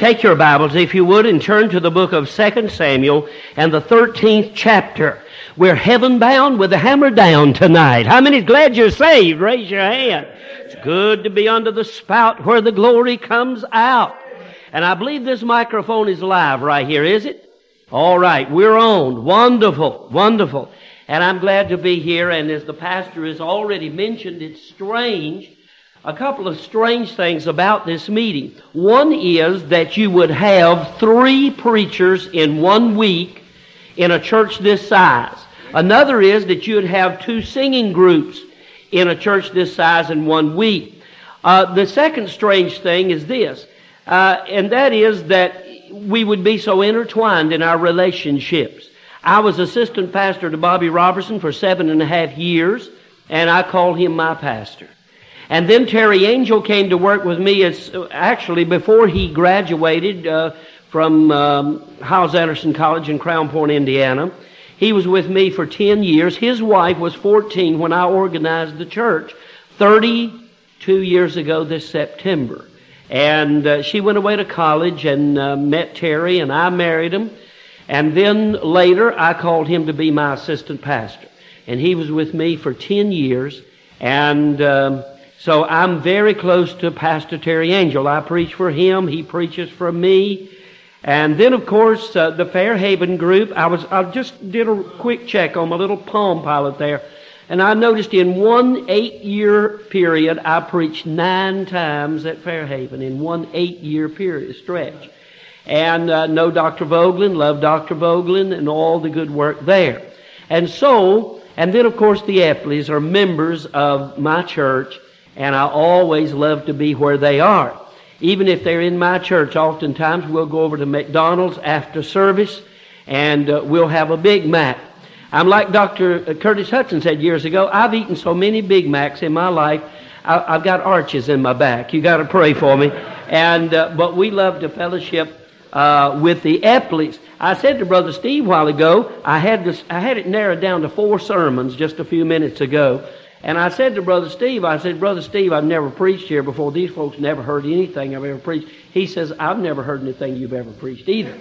take your Bibles, if you would, and turn to the book of 2 Samuel and the 13th chapter. We're heaven bound with the hammer down tonight. How many's glad you're saved? Raise your hand. It's good to be under the spout where the glory comes out. And I believe this microphone is live right here, is it? All right, we're on. Wonderful, wonderful. And I'm glad to be here. And as the pastor has already mentioned, it's strange. A couple of strange things about this meeting. One is that you would have three preachers in one week in a church this size. Another is that you would have two singing groups in a church this size in one week. Uh, the second strange thing is this, uh, and that is that we would be so intertwined in our relationships. I was assistant pastor to Bobby Robertson for seven and a half years, and I called him my pastor. And then Terry Angel came to work with me as actually before he graduated uh, from um, Hyles Anderson College in Crown Point, Indiana. He was with me for 10 years. His wife was 14 when I organized the church 32 years ago this September. And uh, she went away to college and uh, met Terry, and I married him. And then later, I called him to be my assistant pastor. And he was with me for 10 years. And um, so I'm very close to Pastor Terry Angel. I preach for him, he preaches for me. And then, of course, uh, the Fairhaven group. I was I just did a quick check on my little Palm Pilot there. And I noticed in one eight year period, I preached nine times at Fairhaven in one eight year period, stretch. And uh, know Dr. Voegtlin, love Dr. Voegtlin, and all the good work there. And so, and then of course the Epleys are members of my church, and I always love to be where they are. Even if they're in my church, oftentimes we'll go over to McDonald's after service, and uh, we'll have a Big Mac. I'm like Dr. Curtis Hutson said years ago. I've eaten so many Big Macs in my life. I, have got arches in my back. You got to pray for me. And uh, but we love to fellowship uh, with the Epleys. I said to Brother Steve a while ago. I had this. I had it narrowed down to four sermons just a few minutes ago. And I said to Brother Steve, I said, Brother Steve, I've never preached here before. These folks never heard anything I've ever preached. He says, I've never heard anything you've ever preached either.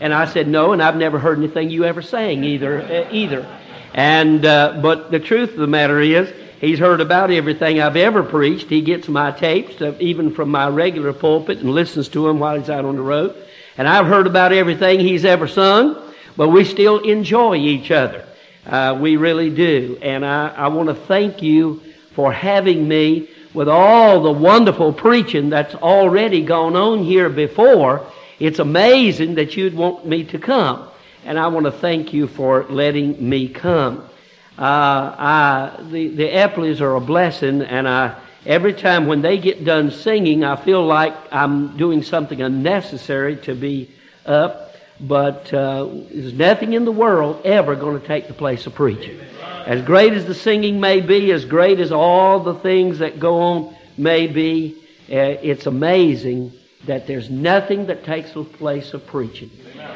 And I said, no, and I've never heard anything you ever sang either, uh, either. And, uh, but the truth of the matter is, he's heard about everything I've ever preached. He gets my tapes, uh, even from my regular pulpit, and listens to them while he's out on the road. And I've heard about everything he's ever sung, but we still enjoy each other. Uh, we really do. And I, I want to thank you for having me with all the wonderful preaching that's already gone on here before. It's amazing that you'd want me to come. And I want to thank you for letting me come. Uh, I, the, the Epleys are a blessing, and I, every time when they get done singing, I feel like I'm doing something unnecessary to be up. But uh, there's nothing in the world ever going to take the place of preaching. As great as the singing may be, as great as all the things that go on may be, uh, it's amazing that there's nothing that takes the place of preaching.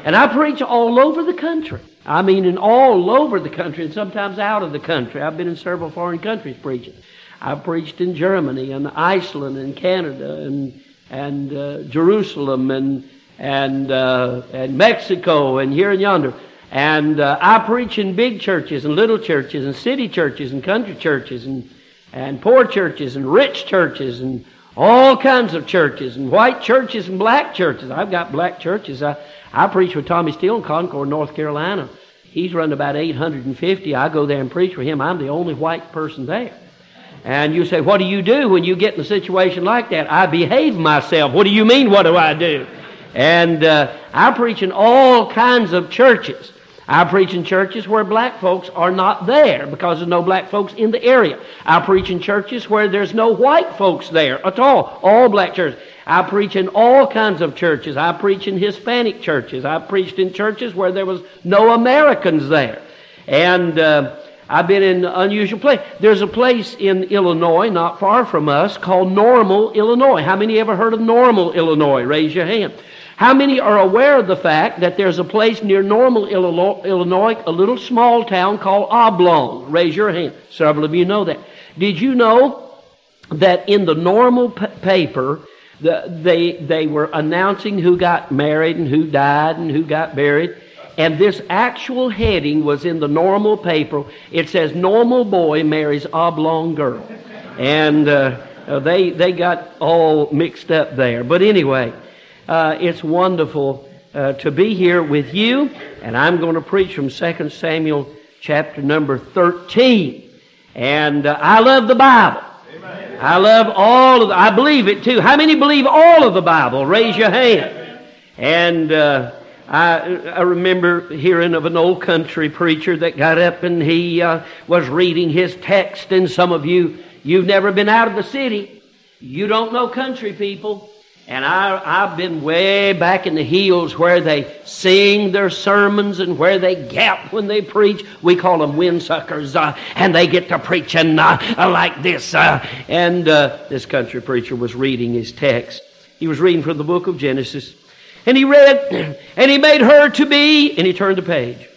And I preach all over the country. I mean, in all over the country and sometimes out of the country. I've been in several foreign countries preaching. I've preached in Germany and Iceland and Canada and, and uh, Jerusalem and, and, uh, and Mexico and here and yonder. And uh, I preach in big churches and little churches and city churches and country churches and, and poor churches and rich churches and all kinds of churches and white churches and black churches. I've got black churches. I, I preach with Tommy Steele in Concord, North Carolina. He's run about 850. I go there and preach for him. I'm the only white person there. And you say, what do you do when you get in a situation like that? I behave myself. What do you mean, what do I do? And uh, I preach in all kinds of churches. I preach in churches where black folks are not there because there's no black folks in the area. I preach in churches where there's no white folks there at all. All black churches. I preach in all kinds of churches. I preach in Hispanic churches. I preached in churches where there was no Americans there. And uh, I've been in unusual place. There's a place in Illinois, not far from us, called Normal, Illinois. How many ever heard of Normal, Illinois? Raise your hand. How many are aware of the fact that there's a place near Normal, Illinois, a little small town called Oblong? Raise your hand. Several of you know that. Did you know that in the Normal p- paper, The, they, they were announcing who got married and who died and who got buried. And this actual heading was in the normal paper. It says, Normal boy marries oblong girl. And uh, they, they got all mixed up there. But anyway, uh, it's wonderful uh, to be here with you. And I'm going to preach from 2 Samuel chapter number 13. And uh, I love the Bible. I love all of the, I believe it too. How many believe all of the Bible? Raise your hand. And uh, I, I remember hearing of an old country preacher that got up and he uh, was reading his text. And some of you, you've never been out of the city. You don't know country people. And I, I've been way back in the hills where they sing their sermons and where they gap when they preach. We call them windsuckers, uh, and they get to preaching uh, like this. Uh, and uh, this country preacher was reading his text. He was reading from the book of Genesis. And he read, and he made her to be, and he turned the page.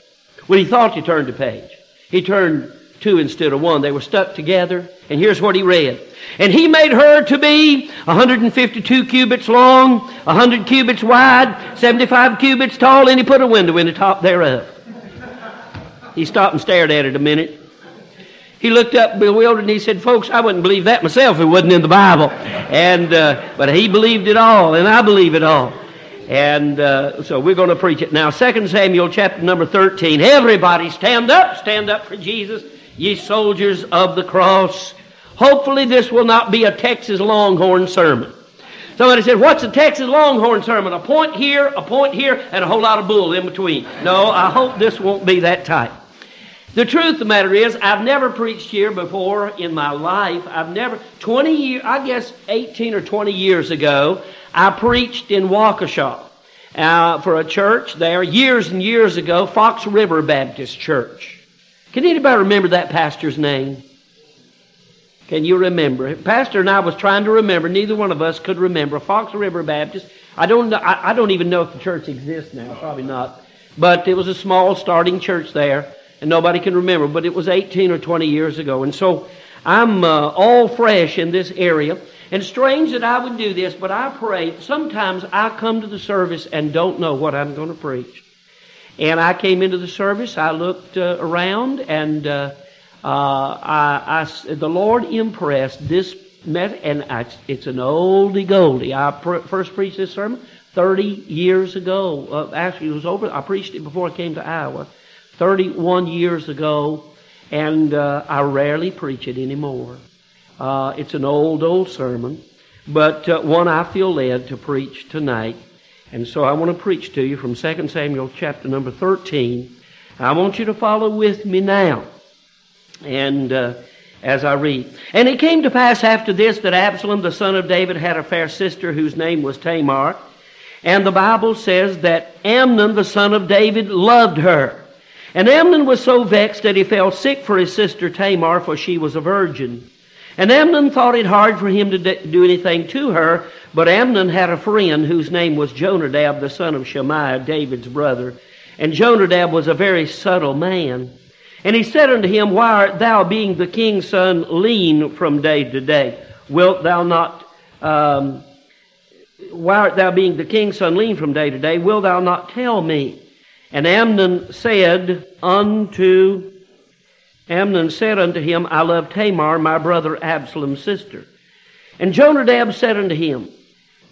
When he thought he turned the page, he turned two instead of one. They were stuck together. And here's what he read. And he made her to be 152 cubits long, 100 cubits wide, 75 cubits tall, and he put a window in the top thereof. He stopped and stared at it a minute. He looked up bewildered and he said, Folks, I wouldn't believe that myself if it wasn't in the Bible. And, uh, but he believed it all, and I believe it all. And uh, so we're going to preach it now. 2 Samuel chapter number 13. Everybody stand up, stand up for Jesus, ye soldiers of the cross. Hopefully, this will not be a Texas Longhorn sermon. Somebody said, What's a Texas Longhorn sermon? A point here, a point here, and a whole lot of bull in between. No, I hope this won't be that type. The truth of the matter is, I've never preached here before in my life. I've never, 20 years, I guess 18 or 20 years ago, I preached in Waukesha uh, for a church there years and years ago, Fox River Baptist Church. Can anybody remember that pastor's name? Can you remember? Pastor and I was trying to remember. Neither one of us could remember. Fox River Baptist. I don't. I, I don't even know if the church exists now. Probably not. But it was a small starting church there, and nobody can remember. But it was 18 or 20 years ago, and so I'm uh, all fresh in this area. And strange that I would do this, but I pray. Sometimes I come to the service and don't know what I'm going to preach. And I came into the service. I looked uh, around and. Uh, uh, I, I, the Lord impressed this and I, it's an oldie goldie. I pr- first preached this sermon 30 years ago. Uh, actually, it was over. I preached it before I came to Iowa, 31 years ago, and uh, I rarely preach it anymore. Uh, it's an old, old sermon, but one I feel led to preach tonight. And so I want to preach to you from 2 Samuel chapter number 13. I want you to follow with me now. And uh, as I read, and it came to pass after this that Absalom, the son of David, had a fair sister whose name was Tamar. And the Bible says that Amnon, the son of David, loved her. And Amnon was so vexed that he fell sick for his sister Tamar, for she was a virgin. And Amnon thought it hard for him to do anything to her, but Amnon had a friend whose name was Jonadab, the son of Shimeah, David's brother. And Jonadab was a very subtle man. And he said unto him, Why art thou, being the king's son, lean from day to day? Wilt thou not, um, why art thou, being the king's son, lean from day to day? Wilt thou not tell me? And Amnon said unto, Amnon said unto him, I love Tamar, my brother Absalom's sister. And Jonadab said unto him,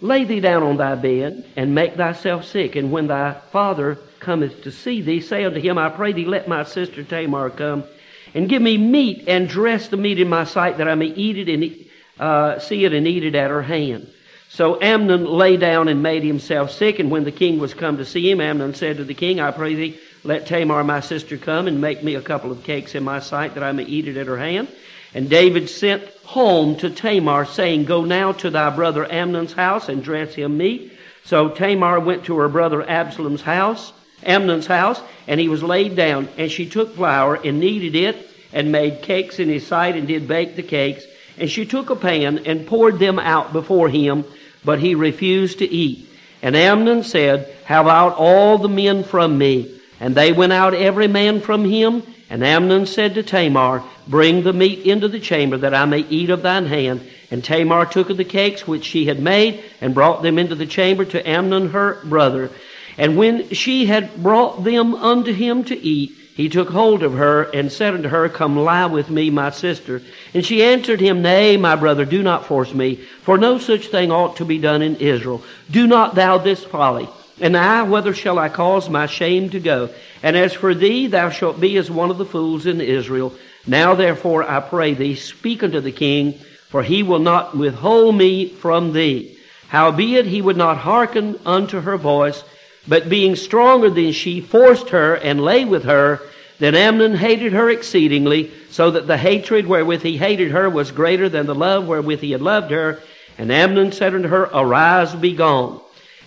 Lay thee down on thy bed, and make thyself sick, and when thy father cometh to see thee, say unto him, I pray thee, let my sister Tamar come, and give me meat, and dress the meat in my sight, that I may eat it and uh, see it and eat it at her hand. So Amnon lay down and made himself sick, and when the king was come to see him, Amnon said to the king, I pray thee, let Tamar my sister come and make me a couple of cakes in my sight, that I may eat it at her hand. And David sent home to Tamar, saying, Go now to thy brother Amnon's house and dress him meat. So Tamar went to her brother Absalom's house, Amnon's house, and he was laid down. And she took flour and kneaded it and made cakes in his sight and did bake the cakes. And she took a pan and poured them out before him, but he refused to eat. And Amnon said, Have out all the men from me. And they went out every man from him. And Amnon said to Tamar, Bring the meat into the chamber that I may eat of thine hand. And Tamar took of the cakes which she had made and brought them into the chamber to Amnon her brother. And when she had brought them unto him to eat, he took hold of her and said unto her, Come lie with me, my sister. And she answered him, Nay, my brother, do not force me, for no such thing ought to be done in Israel. Do not thou this folly. And I, whether shall I cause my shame to go? And as for thee, thou shalt be as one of the fools in Israel. Now therefore, I pray thee, speak unto the king, for he will not withhold me from thee. Howbeit he would not hearken unto her voice, but being stronger than she, forced her and lay with her. Then Amnon hated her exceedingly, so that the hatred wherewith he hated her was greater than the love wherewith he had loved her. And Amnon said unto her, Arise, be gone.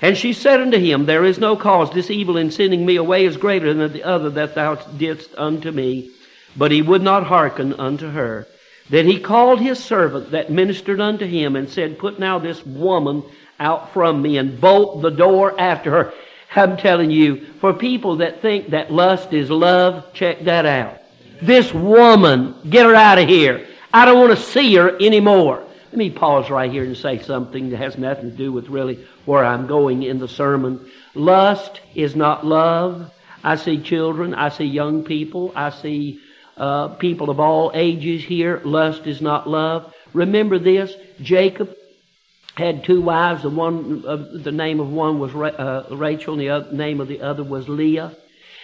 And she said unto him, There is no cause. This evil in sending me away is greater than the other that thou didst unto me. But he would not hearken unto her. Then he called his servant that ministered unto him and said, Put now this woman out from me and bolt the door after her. I'm telling you, for people that think that lust is love, check that out. This woman, get her out of here. I don't want to see her anymore. Let me pause right here and say something that has nothing to do with really where I'm going in the sermon. Lust is not love. I see children, I see young people, I see uh, people of all ages here. Lust is not love. Remember this: Jacob had two wives. The one, uh, the name of one was uh, Rachel, and the other, name of the other was Leah.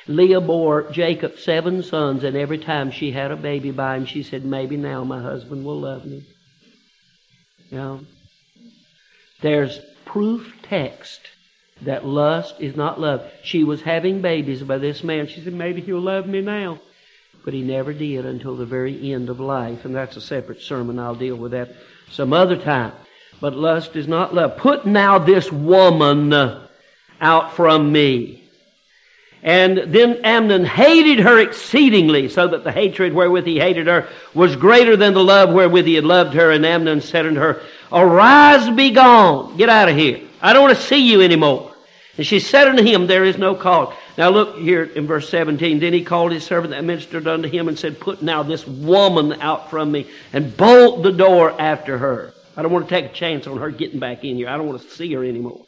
Leah bore Jacob seven sons, and every time she had a baby by him, she said, "Maybe now my husband will love me." Know, there's proof text that lust is not love. She was having babies by this man. She said, maybe he'll love me now. But he never did until the very end of life. And that's a separate sermon. I'll deal with that some other time. But lust is not love. Put now this woman out from me. And then Amnon hated her exceedingly, so that the hatred wherewith he hated her was greater than the love wherewith he had loved her. And Amnon said unto her, Arise, be gone. Get out of here. I don't want to see you anymore. And she said unto him, There is no cause. Now look here in verse 17. Then he called his servant that ministered unto him and said, Put now this woman out from me and bolt the door after her. I don't want to take a chance on her getting back in here. I don't want to see her anymore.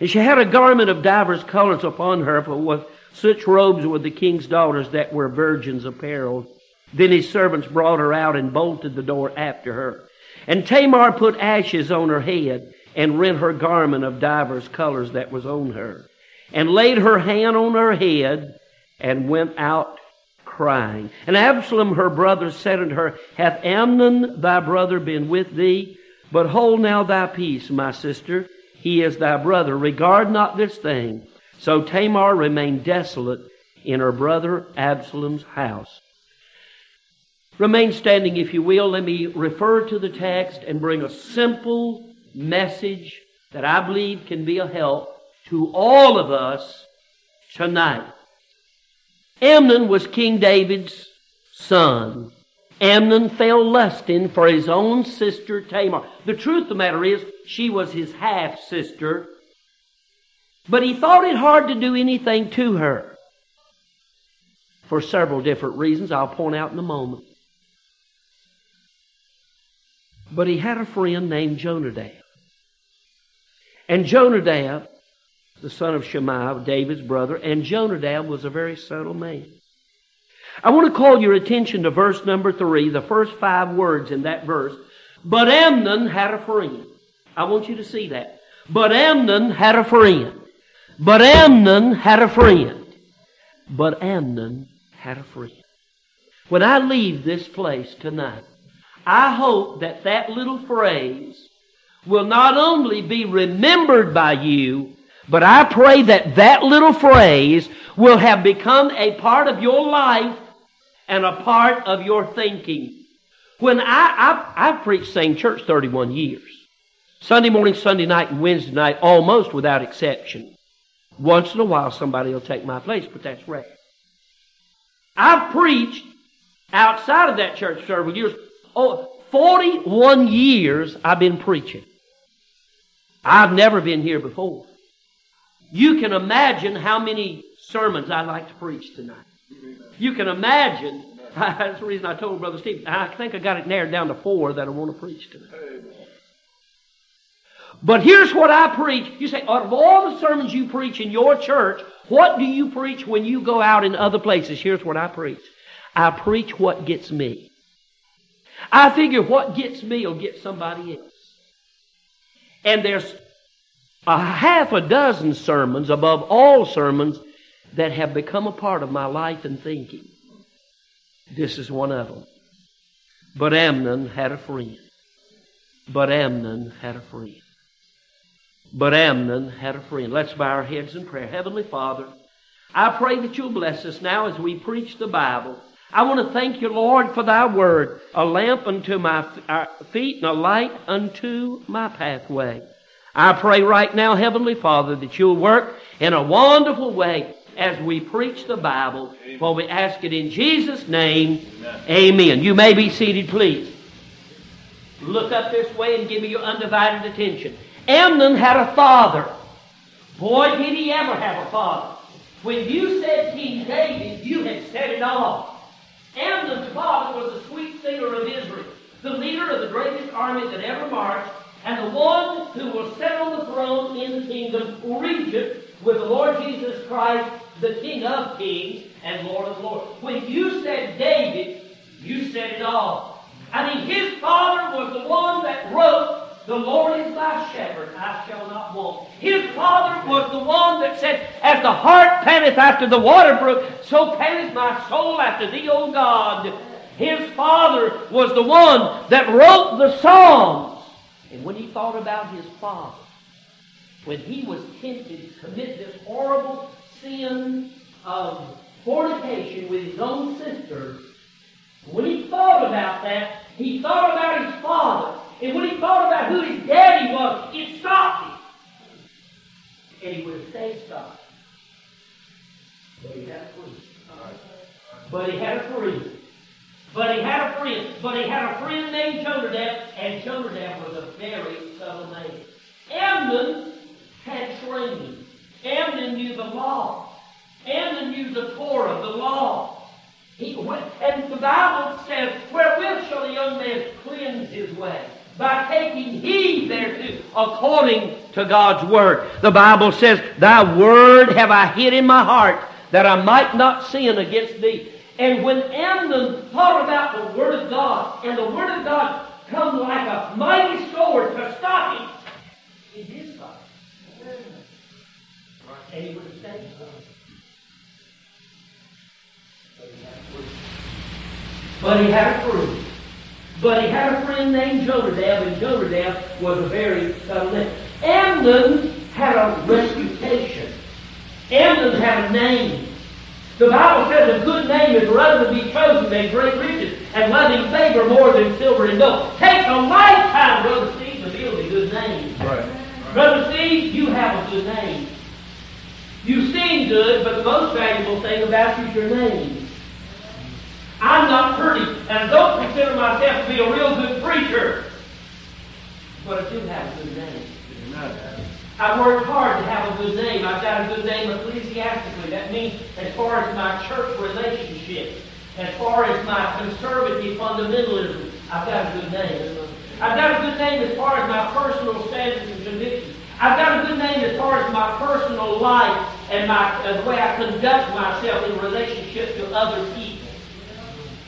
And she had a garment of divers colors upon her, for with such robes were the king's daughters that were virgins apparel. Then his servants brought her out and bolted the door after her. And Tamar put ashes on her head and rent her garment of divers colors that was on her and laid her hand on her head and went out crying. And Absalom her brother said unto her, Hath Amnon thy brother been with thee? But hold now thy peace, my sister. He is thy brother. Regard not this thing. So Tamar remained desolate in her brother Absalom's house. Remain standing, if you will. Let me refer to the text and bring a simple message that I believe can be a help to all of us tonight. Amnon was King David's son. Amnon fell lusting for his own sister Tamar. The truth of the matter is, she was his half sister but he thought it hard to do anything to her for several different reasons I'll point out in a moment. But he had a friend named Jonadab. And Jonadab, the son of Shimeah, David's brother, and Jonadab was a very subtle man. I want to call your attention to verse number three, the first five words in that verse. But Amnon had a friend. I want you to see that. But Amnon had a friend. But Amnon had a friend. But Amnon had a friend. When I leave this place tonight, I hope that that little phrase will not only be remembered by you, but I pray that that little phrase will have become a part of your life and a part of your thinking. When I, I, I've preached same church 31 years. Sunday morning, Sunday night, and Wednesday night, almost without exception. Once in a while, somebody will take my place, but that's rare. I've preached outside of that church several years. Oh, 41 years I've been preaching. I've never been here before. You can imagine how many sermons I'd like to preach tonight. You can imagine. That's the reason I told Brother Steve. I think I got it narrowed down to four that I want to preach tonight. But here's what I preach. You say, out of all the sermons you preach in your church, what do you preach when you go out in other places? Here's what I preach. I preach what gets me. I figure what gets me will get somebody else. And there's a half a dozen sermons above all sermons that have become a part of my life and thinking. This is one of them. But Amnon had a friend. But Amnon had a friend. But Amnon had a friend. Let's bow our heads in prayer. Heavenly Father, I pray that you'll bless us now as we preach the Bible. I want to thank you, Lord, for thy word, a lamp unto my feet and a light unto my pathway. I pray right now, Heavenly Father, that you'll work in a wonderful way as we preach the Bible. For we ask it in Jesus' name. Amen. Amen. You may be seated, please. Look up this way and give me your undivided attention. Amnon had a father. Boy, did he ever have a father. When you said King David, you had said it all. Amnon's father was the sweet singer of Israel, the leader of the greatest army that ever marched, and the one who will sit on the throne in the kingdom, regent with the Lord Jesus Christ, the King of kings and Lord of lords. When you said David, you said it all. I mean, his father was the one that wrote the Lord is thy shepherd, I shall not want. His father was the one that said, As the hart panteth after the water brook, so panteth my soul after thee, O God. His father was the one that wrote the Psalms. And when he thought about his father, when he was tempted to commit this horrible sin of fornication with his own sister, when he thought about that, he thought about his father. And when he thought about who his daddy was, it stopped him. And he would have stayed stopped. But he had a friend. But he had a friend. But he had a friend. But he had a friend named Jonadab, and Jonadab was a very subtle man. Amnon had training. Amnon knew the law. Amnon knew the Torah, the law. And the Bible says, Wherewith shall a young man cleanse his way? by taking heed thereto according to God's word. The Bible says, Thy word have I hid in my heart that I might not sin against thee. And when Amnon thought about the word of God, and the word of God come like a mighty sword to stop him, he did stop And he would have stayed But he had a fruit. But he had a friend named Jonadab, and Jonadab was a very uh, subtle man. Amnon had a reputation. Amnon had a name. The Bible says a good name is rather to be chosen than great riches, and loving favor more than silver and gold. Take a lifetime, Brother Steve, to build a good name. Right. Brother Steve, you have a good name. You seem good, but the most valuable thing about you is your name. I'm not pretty, and I don't consider myself to be a real good preacher. But I do have a good name. I've worked hard to have a good name. I've got a good name ecclesiastically. That means as far as my church relationship, as far as my conservative fundamentalism, I've got a good name. I've got a good name as far as my personal standards and convictions. I've got a good name as far as my personal life and my, uh, the way I conduct myself in relationship to other people.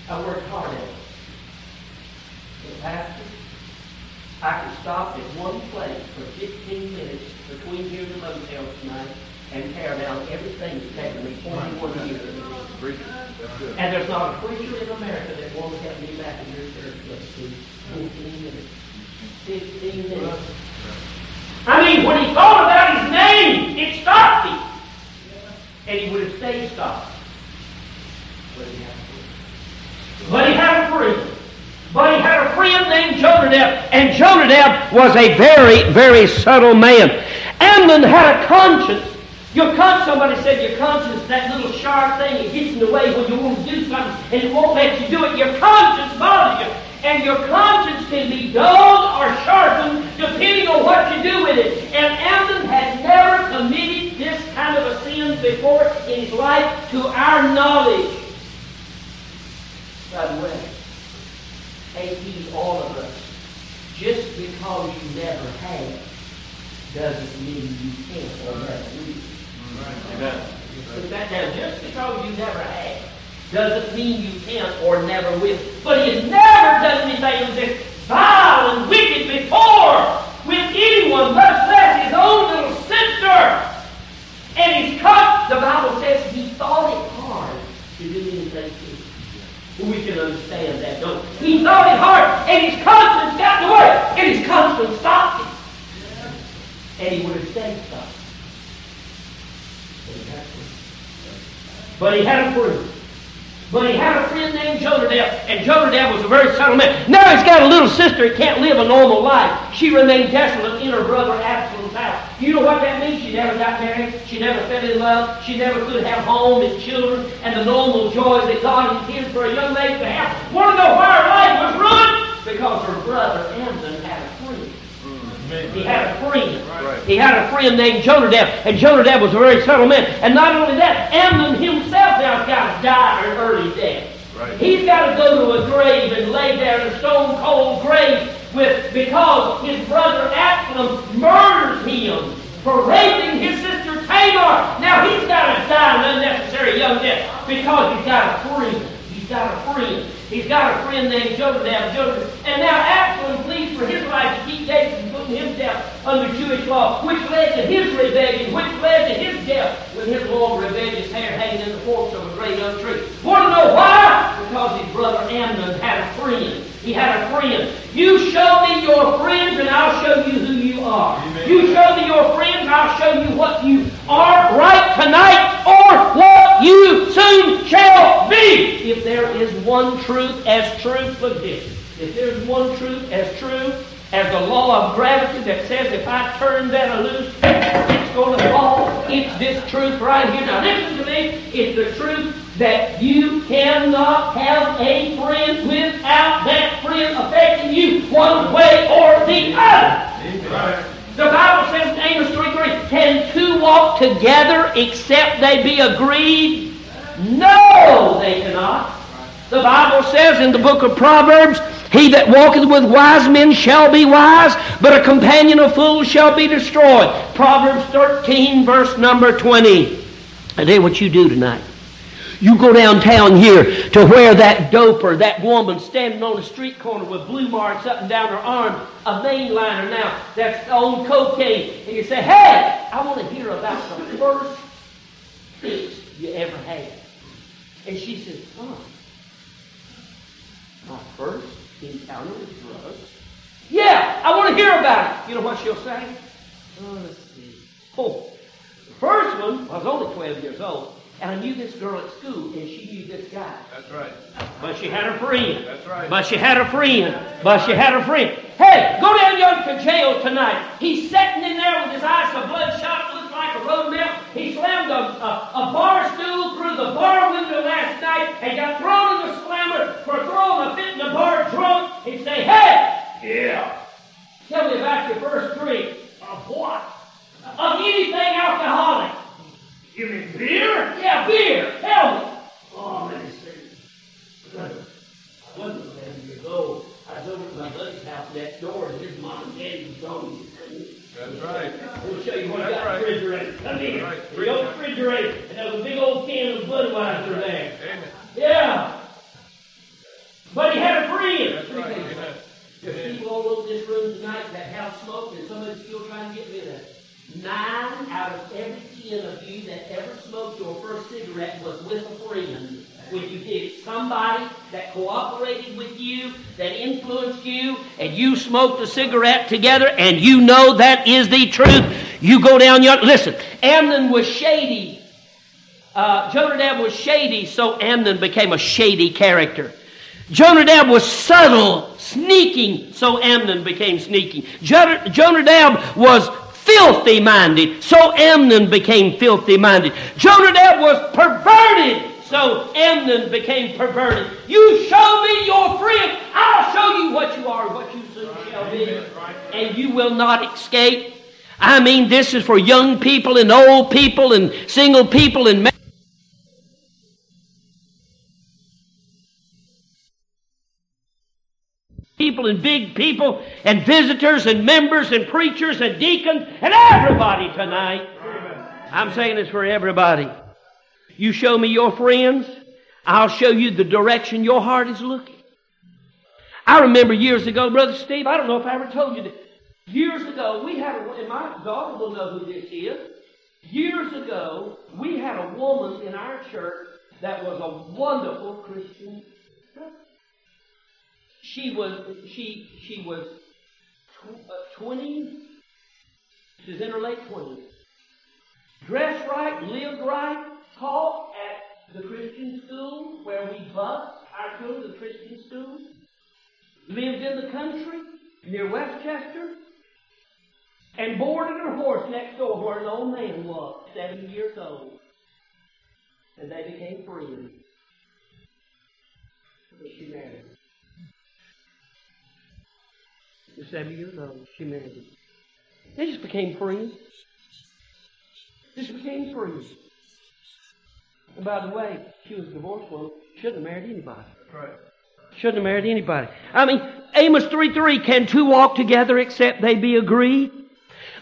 I worked hard at it. But Pastor, I could stop at one place for 15 minutes between here and the motel tonight and tear down everything that's taken me 41 years. And there's not a preacher in America that won't have me back in your church. Let's see, 15 minutes. 15 minutes. I mean, when he thought about his name, it stopped him. And he would have stayed stopped. But he but he had a friend. But he had a friend named Jonadab, and Jonadab was a very, very subtle man. Amnon had a conscience. Your conscience, somebody said your conscience, that little sharp thing, it gets in the way when you want to do something and it won't let you do it. Your conscience bothers you. And your conscience can be dulled or sharpened depending on what you do with it. And Amnon had never committed this kind of a sin before in his life to our knowledge. By the way, take heed, all of us, just because you never have, doesn't mean you can't or never will. Amen. Put that down. Just because you never have doesn't mean you can't or never will. But he has never done anything of this vile and wicked before with anyone, much less his own little sister. And he's cut, the Bible says he thought it hard to do anything to We can understand that, don't we? He thought it hard, and his conscience got the way, and his conscience stopped him. And he would have stayed stopped. But he had a friend. But he had a friend named Jonadab, and Jonadab was a very subtle man. Now he's got a little sister He can't live a normal life. She remained desolate in her brother Absalom's house. You know what that means? She never got married. She never fell in love. She never could have home and children and the normal joys that God intended for a young lady to have. Want to know why her life was ruined? Because her brother Amnon had a friend. He had a friend. Right. He had a friend named Jonadab, and Jonadab was a very subtle man. And not only that, Amnon himself now has got to die an early death. Right. He's got to go to a grave and lay there in a stone cold grave with because his brother Absalom murders him for raping his sister Tamar. Now he's got to die an unnecessary young death because he's got a friend. He's got a friend. He's got a friend named Jonadab. Jonadab. And now Absalom pleads for his life to keep David from putting him himself under Jewish law, which led to his rebellion, which led to his death with his long rebellious hair hanging in the forks of a great oak tree. Want to know why? Because his brother Amnon had a friend. He had a friend. You show me your friends and I'll show you who you are. Amen. You show me your friends, I'll show you what you are right tonight or what you soon shall be. If there is one truth as truth, look this. If there's one truth as true as the law of gravity that says if I turn that loose, it's going to fall. It's this truth right here. Now listen to me. It's the truth that you cannot have a friend without that friend affecting you one way or the other. The Bible says in Amos 3 3, can two walk together except they be agreed? No, they cannot. The Bible says in the book of Proverbs, he that walketh with wise men shall be wise, but a companion of fools shall be destroyed. Proverbs 13, verse number 20. I tell you what you do tonight. You go downtown here to where that doper, that woman standing on a street corner with blue marks up and down her arm, a mainliner now, that's old cocaine. And you say, hey, I want to hear about the first fix you ever had. And she says, huh, my first encounter with drugs? Yeah, I want to hear about it. You know what she'll say? Oh, let's see. Oh, the first one, I was only 12 years old. And I knew this girl at school, and she knew this guy. That's right. But she had a friend. That's right. But she had a friend. But she had a friend. Hey, go down yonder to jail tonight. He's sitting in there with his eyes so bloodshot, looks like a road map. He slammed a, a, a bar stool through the bar window last night and got thrown in the slammer for throwing a fit in the bar drunk. He'd say, hey, yeah, tell me about your first drink. Of what? Of anything alcoholic. You mean beer? Yeah, beer. Hell. Oh, let me see. I wasn't 11 years old. I was over at my buddy's house next door, and his mom and daddy was on me. That's right. We'll show you what I got right. refrigerator. Come here. Right. The old refrigerator, and there's a big old can of Budweiser there. Amen. Yeah. But he had a friend. That's right. Amen. There's people all over this room tonight that have smoked, and somebody's still trying to get rid of it. Nine out of every ten of you that ever smoked your first cigarette was with a friend. When you did somebody that cooperated with you, that influenced you, and you smoked a cigarette together, and you know that is the truth. You go down your listen. Amnon was shady. Uh, Jonadab was shady, so Amnon became a shady character. Jonadab was subtle, sneaking, so Amnon became sneaking. Jonadab was filthy minded. So Amnon became filthy minded. Jonadab was perverted. So Amnon became perverted. You show me your friend, I'll show you what you are, what you soon shall be. And you will not escape. I mean, this is for young people and old people and single people and people and big people and visitors and members and preachers and deacons and everybody tonight. I'm saying this for everybody. You show me your friends, I'll show you the direction your heart is looking. I remember years ago, Brother Steve, I don't know if I ever told you this. Years ago, we had a, and my daughter will know who this is. Years ago, we had a woman in our church that was a wonderful Christian. She was, she, she was tw- uh, 20, she's in her late 20s. Dressed right, lived right, taught at the Christian school where we bus our children to the Christian school. Lived in the country near Westchester and boarded her horse next door where an old man was, 70 years old. And they became friends. She married him. She was 70 years old. She married him. They just became friends. Just became friends. And by the way, she was a divorced woman. Shouldn't have married anybody. Right. Shouldn't have married anybody. I mean, Amos 3 3, can two walk together except they be agreed?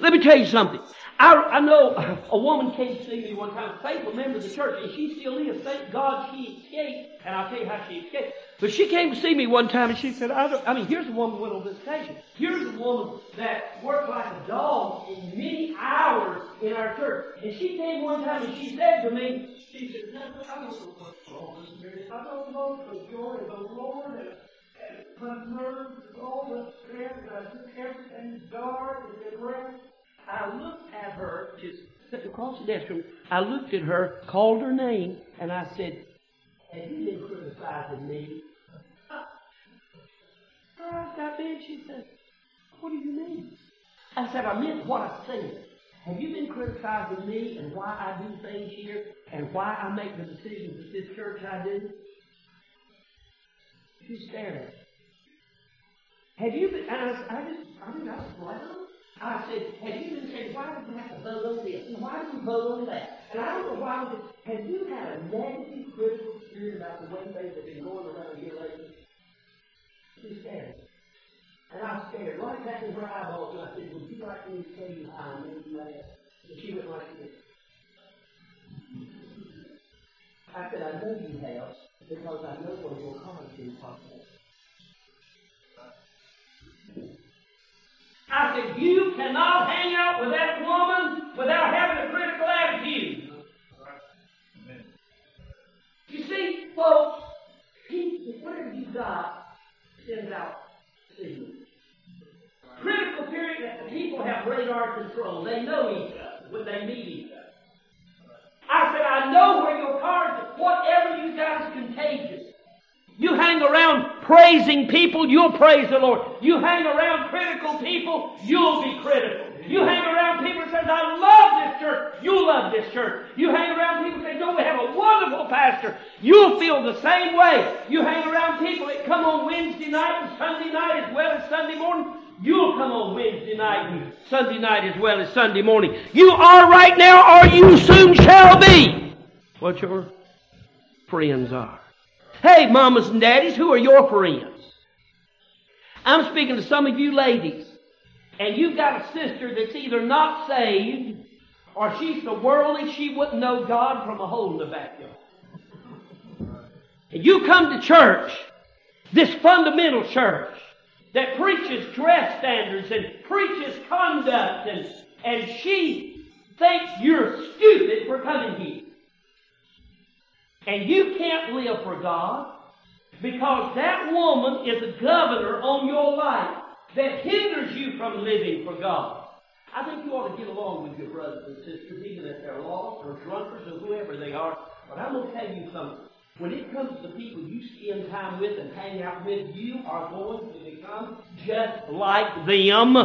Let me tell you something. I, I know a woman came to see me one time, faithful member of the church, and she still is. Thank God she escaped, and I'll tell you how she escaped. But she came to see me one time, and she said, I, I mean, here's a woman went on visitation. Here's a woman that worked like a dog in many hours in our church. And she came one time, and she said to me, she said, no, I don't know what's wrong with me. I don't know the joy of the Lord, and my nerves, all the stress, and I took everything dark and depressed. I looked at her, just sitting across the desk from. I looked at her, called her name, and I said, Have you been criticizing me? Oh, I been, she said, What do you mean? I said, I meant what I said. Have you been criticizing me and why I do things here and why I make the decisions at this church I do? She stared at me. Have you been, and I, I just, I mean, I was flat I said, have you been saying, why did you have to vote on this? And why did you vote on that? And I don't know why, but have you had a negative critical spirit about the way things have been going around here lately? She stared. And I stared right back in her eyeballs and I said, would you like me to tell you how I made you laugh? And she went like this. I said, I know you have, because I know where your heart is possible. I said, you cannot hang out with that woman without having a critical attitude. You see, folks, whatever you got sends out signals. Critical period that the people have radar control. They know each other when they meet each other. I said, I know where your cards are. Whatever you got is contagious. You hang around praising people, you'll praise the Lord. You hang around critical people, you'll be critical. You hang around people that says, I love this church, you'll love this church. You hang around people that say, don't we have a wonderful pastor, you'll feel the same way. You hang around people that come on Wednesday night and Sunday night as well as Sunday morning, You'll come on Wednesday night and Sunday night as well as Sunday morning. You are right now, or you soon shall be what your friends are. Hey, mamas and daddies, who are your friends? I'm speaking to some of you ladies, and you've got a sister that's either not saved or she's so worldly she wouldn't know God from a hole in the backyard. And you come to church, this fundamental church, that preaches dress standards and preaches conduct, and, and she thinks you're stupid for coming here. And you can't live for God because that woman is a governor on your life that hinders you from living for God. I think you ought to get along with your brothers and sisters, even if they're lost or drunkards or whoever they are. But I'm going to tell you something. When it comes to the people you spend time with and hang out with, you are going to become just like them.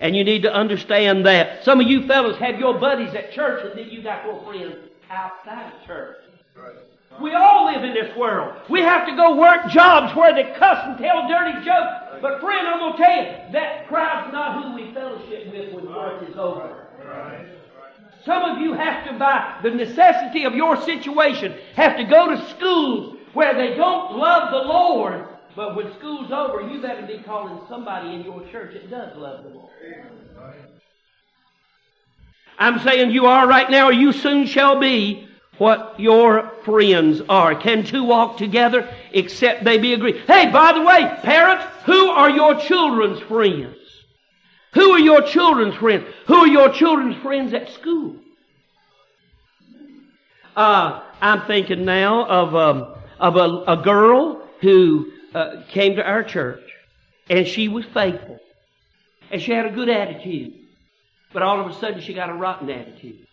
And you need to understand that. Some of you fellows have your buddies at church and then you got your friends outside of church. We all live in this world. We have to go work jobs where they cuss and tell dirty jokes. But friend, I'm going to tell you, that crowd's not who we fellowship with when work is over. Some of you have to, by the necessity of your situation, have to go to schools where they don't love the Lord, But when school's over, you better be calling somebody in your church that does love the Lord. I'm saying you are right now, or you soon shall be what your friends are. Can two walk together except they be agreed? Hey, by the way, parents, who are your children's friends? Who are your children's friends? Who are your children's friends at school? Uh, I'm thinking now of, um, of a, a, girl who uh, came to our church, and she was faithful, and she had a good attitude. But all of a sudden, she got a rotten attitude.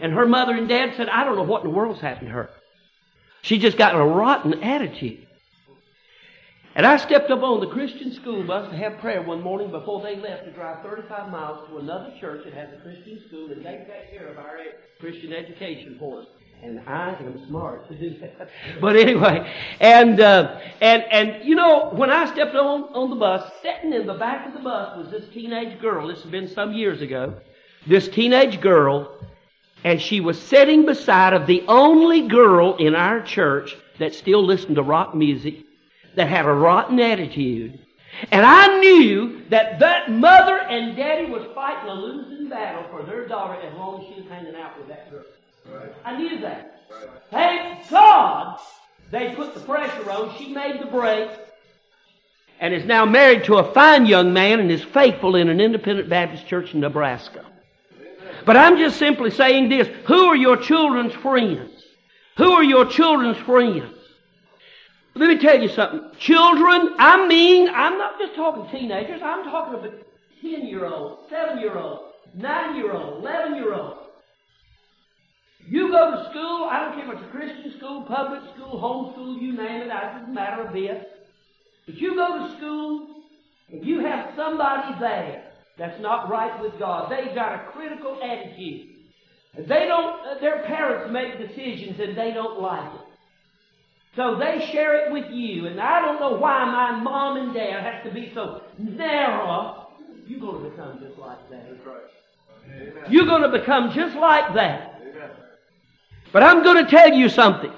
And her mother and dad said, I don't know what in the world's happened to her. She just got a rotten attitude. And I stepped up on the Christian school bus to have prayer one morning before they left to drive 35 miles to another church that has a Christian school and they take care of our Christian education for us. And I am smart to do that. But anyway, and, uh, and, and, you know, when I stepped on, on the bus, sitting in the back of the bus was this teenage girl. This has been some years ago. This teenage girl, and she was sitting beside of the only girl in our church that still listened to rock music, that had a rotten attitude. And I knew that that mother and daddy was fighting a losing battle for their daughter as long as she was hanging out with that girl. Right. I knew that. Right. Thank God they put the pressure on. She made the break and is now married to a fine young man and is faithful in an independent Baptist church in Nebraska. But I'm just simply saying this. Who are your children's friends? Who are your children's friends? Let me tell you something. Children, I mean, I'm not just talking teenagers. I'm talking about 10 year olds, 7 year olds, 9 year olds, 11 year olds. You go to school, I don't care if it's a Christian school, public school, home school, you name it, it doesn't matter a bit. But you go to school and you have somebody there that's not right with God. They've got a critical attitude. They don't, uh, their parents make decisions and they don't like it. So they share it with you. And I don't know why my mom and dad have to be so narrow. You're going to become just like that. You're going to become just like that. But I'm going to tell you something.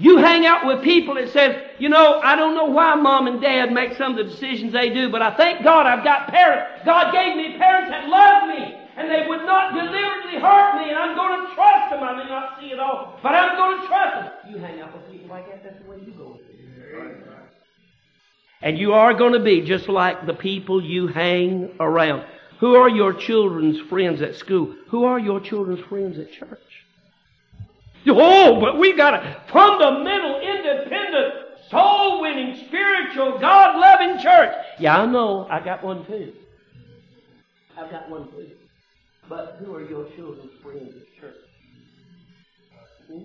You hang out with people that says, you know, I don't know why mom and dad make some of the decisions they do, but I thank God I've got parents. God gave me parents that love me, and they would not deliberately hurt me, and I'm going to trust them. I may not see it all, but I'm going to trust them. You hang out with people like that, that's the way you go. And you are going to be just like the people you hang around. Who are your children's friends at school? Who are your children's friends at church? Oh, but we've got a fundamental, independent, soul winning, spiritual, God loving church. Yeah, I know. I got one too. I've got one too. But who are your children's friends at church? Hmm?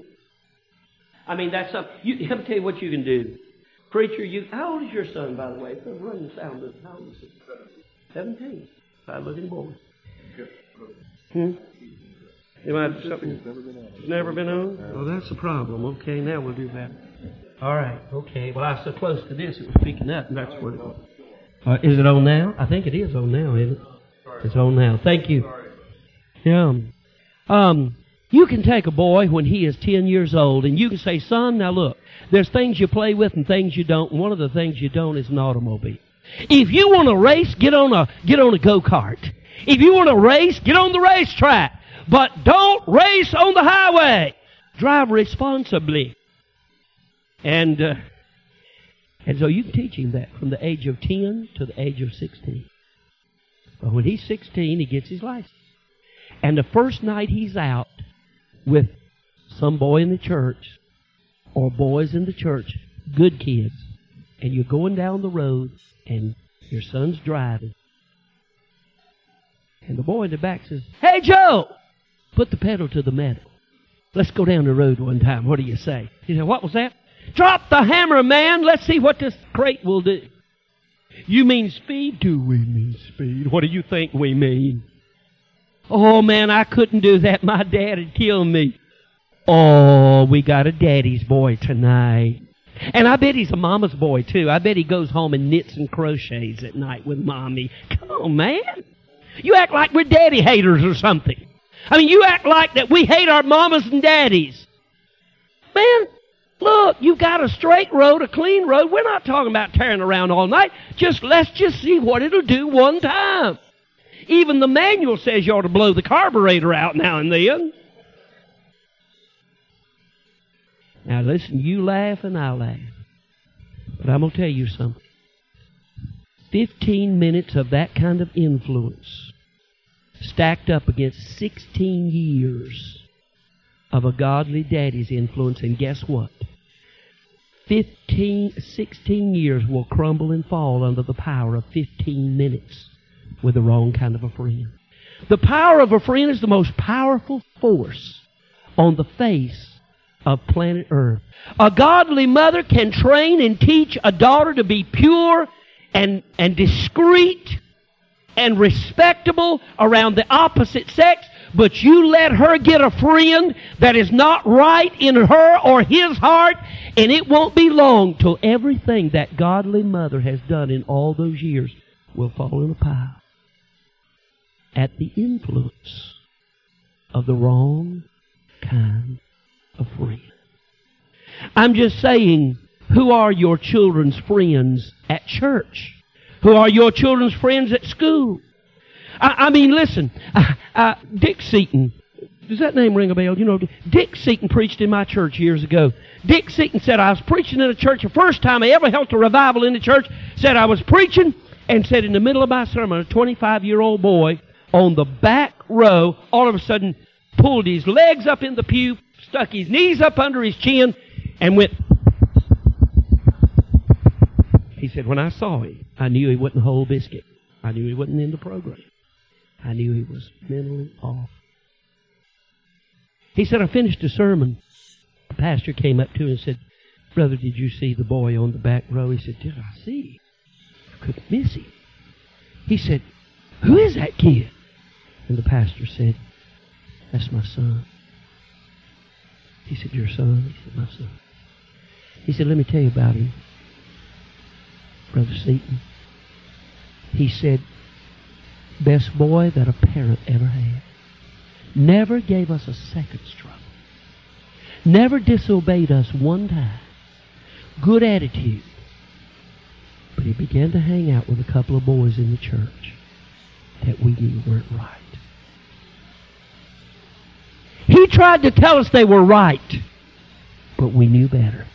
I mean, that's something. You, let me tell you what you can do. Preacher, you. How old is your son, by the way? The sound of How old is he? Seventeen. Fine looking boy. Hmm? You might have something. Never been on. Never been on? Well, that's the problem. Okay, now we'll do that. All right. Okay. Well, I was so close to this, it was picking up, and that's what it was. Uh, is it on now? I think it is on now, isn't it? It's on now. Thank you. Yeah. Um, you can take a boy when he is 10 years old and you can say, son, now look, there's things you play with and things you don't. And one of the things you don't is an automobile. If you want to race, get on a, get on a go-kart. If you want to race, get on the racetrack. But don't race on the highway. Drive responsibly. And, uh, and so you can teach him that from the age of 10 to the age of 16. But when he's 16, he gets his license. And the first night he's out with some boy in the church or boys in the church, good kids, and you're going down the road and your son's driving, and the boy in the back says, Hey, Joe! Put the pedal to the metal. Let's go down the road one time. What do you say? He said, What was that? Drop the hammer, man. Let's see what this crate will do. You mean speed? Do we mean speed? What do you think we mean? Oh man, I couldn't do that. My dad would kill me. Oh, we got a daddy's boy tonight. And I bet he's a mama's boy too. I bet he goes home and knits and crochets at night with mommy. Come on, man. You act like we're daddy haters or something. I mean, you act like that we hate our mamas and daddies. Man, Look, you've got a straight road, a clean road. We're not talking about tearing around all night. Just let's just see what it'll do one time. Even the manual says you ought to blow the carburetor out now and then. Now listen, you laugh and I laugh. But I'm going to tell you something. 15 minutes of that kind of influence stacked up against 16 years of a godly daddy's influence, and guess what? 15, 16 years will crumble and fall under the power of 15 minutes with the wrong kind of a friend. The power of a friend is the most powerful force on the face of planet Earth. A godly mother can train and teach a daughter to be pure and, and discreet and respectable around the opposite sex, but you let her get a friend that is not right in her or his heart, and it won't be long till everything that godly mother has done in all those years will fall in a pile at the influence of the wrong kind of friend. I'm just saying, who are your children's friends at church? Who are your children's friends at school? I, I mean, listen, uh, uh, Dick Seaton. Does that name ring a bell? You know, Dick Seaton preached in my church years ago. Dick Seaton said, I was preaching in a church, the first time I ever held a revival in the church, said I was preaching, and said in the middle of my sermon, a 25 year old boy on the back row all of a sudden pulled his legs up in the pew, stuck his knees up under his chin, and went. He said, when I saw him, I knew he wasn't whole biscuit. I knew he wasn't in the program. I knew he was mentally off. He said, I finished a sermon. The pastor came up to him and said, Brother, did you see the boy on the back row? He said, Did I see? I couldn't miss him. He said, Who is that kid? And the pastor said, That's my son. He said, Your son? He said, My son. He said, Let me tell you about him, Brother Seaton. He said, Best boy that a parent ever had. Never gave us a second struggle. Never disobeyed us one time. Good attitude. But he began to hang out with a couple of boys in the church that we knew weren't right. He tried to tell us they were right, but we knew better.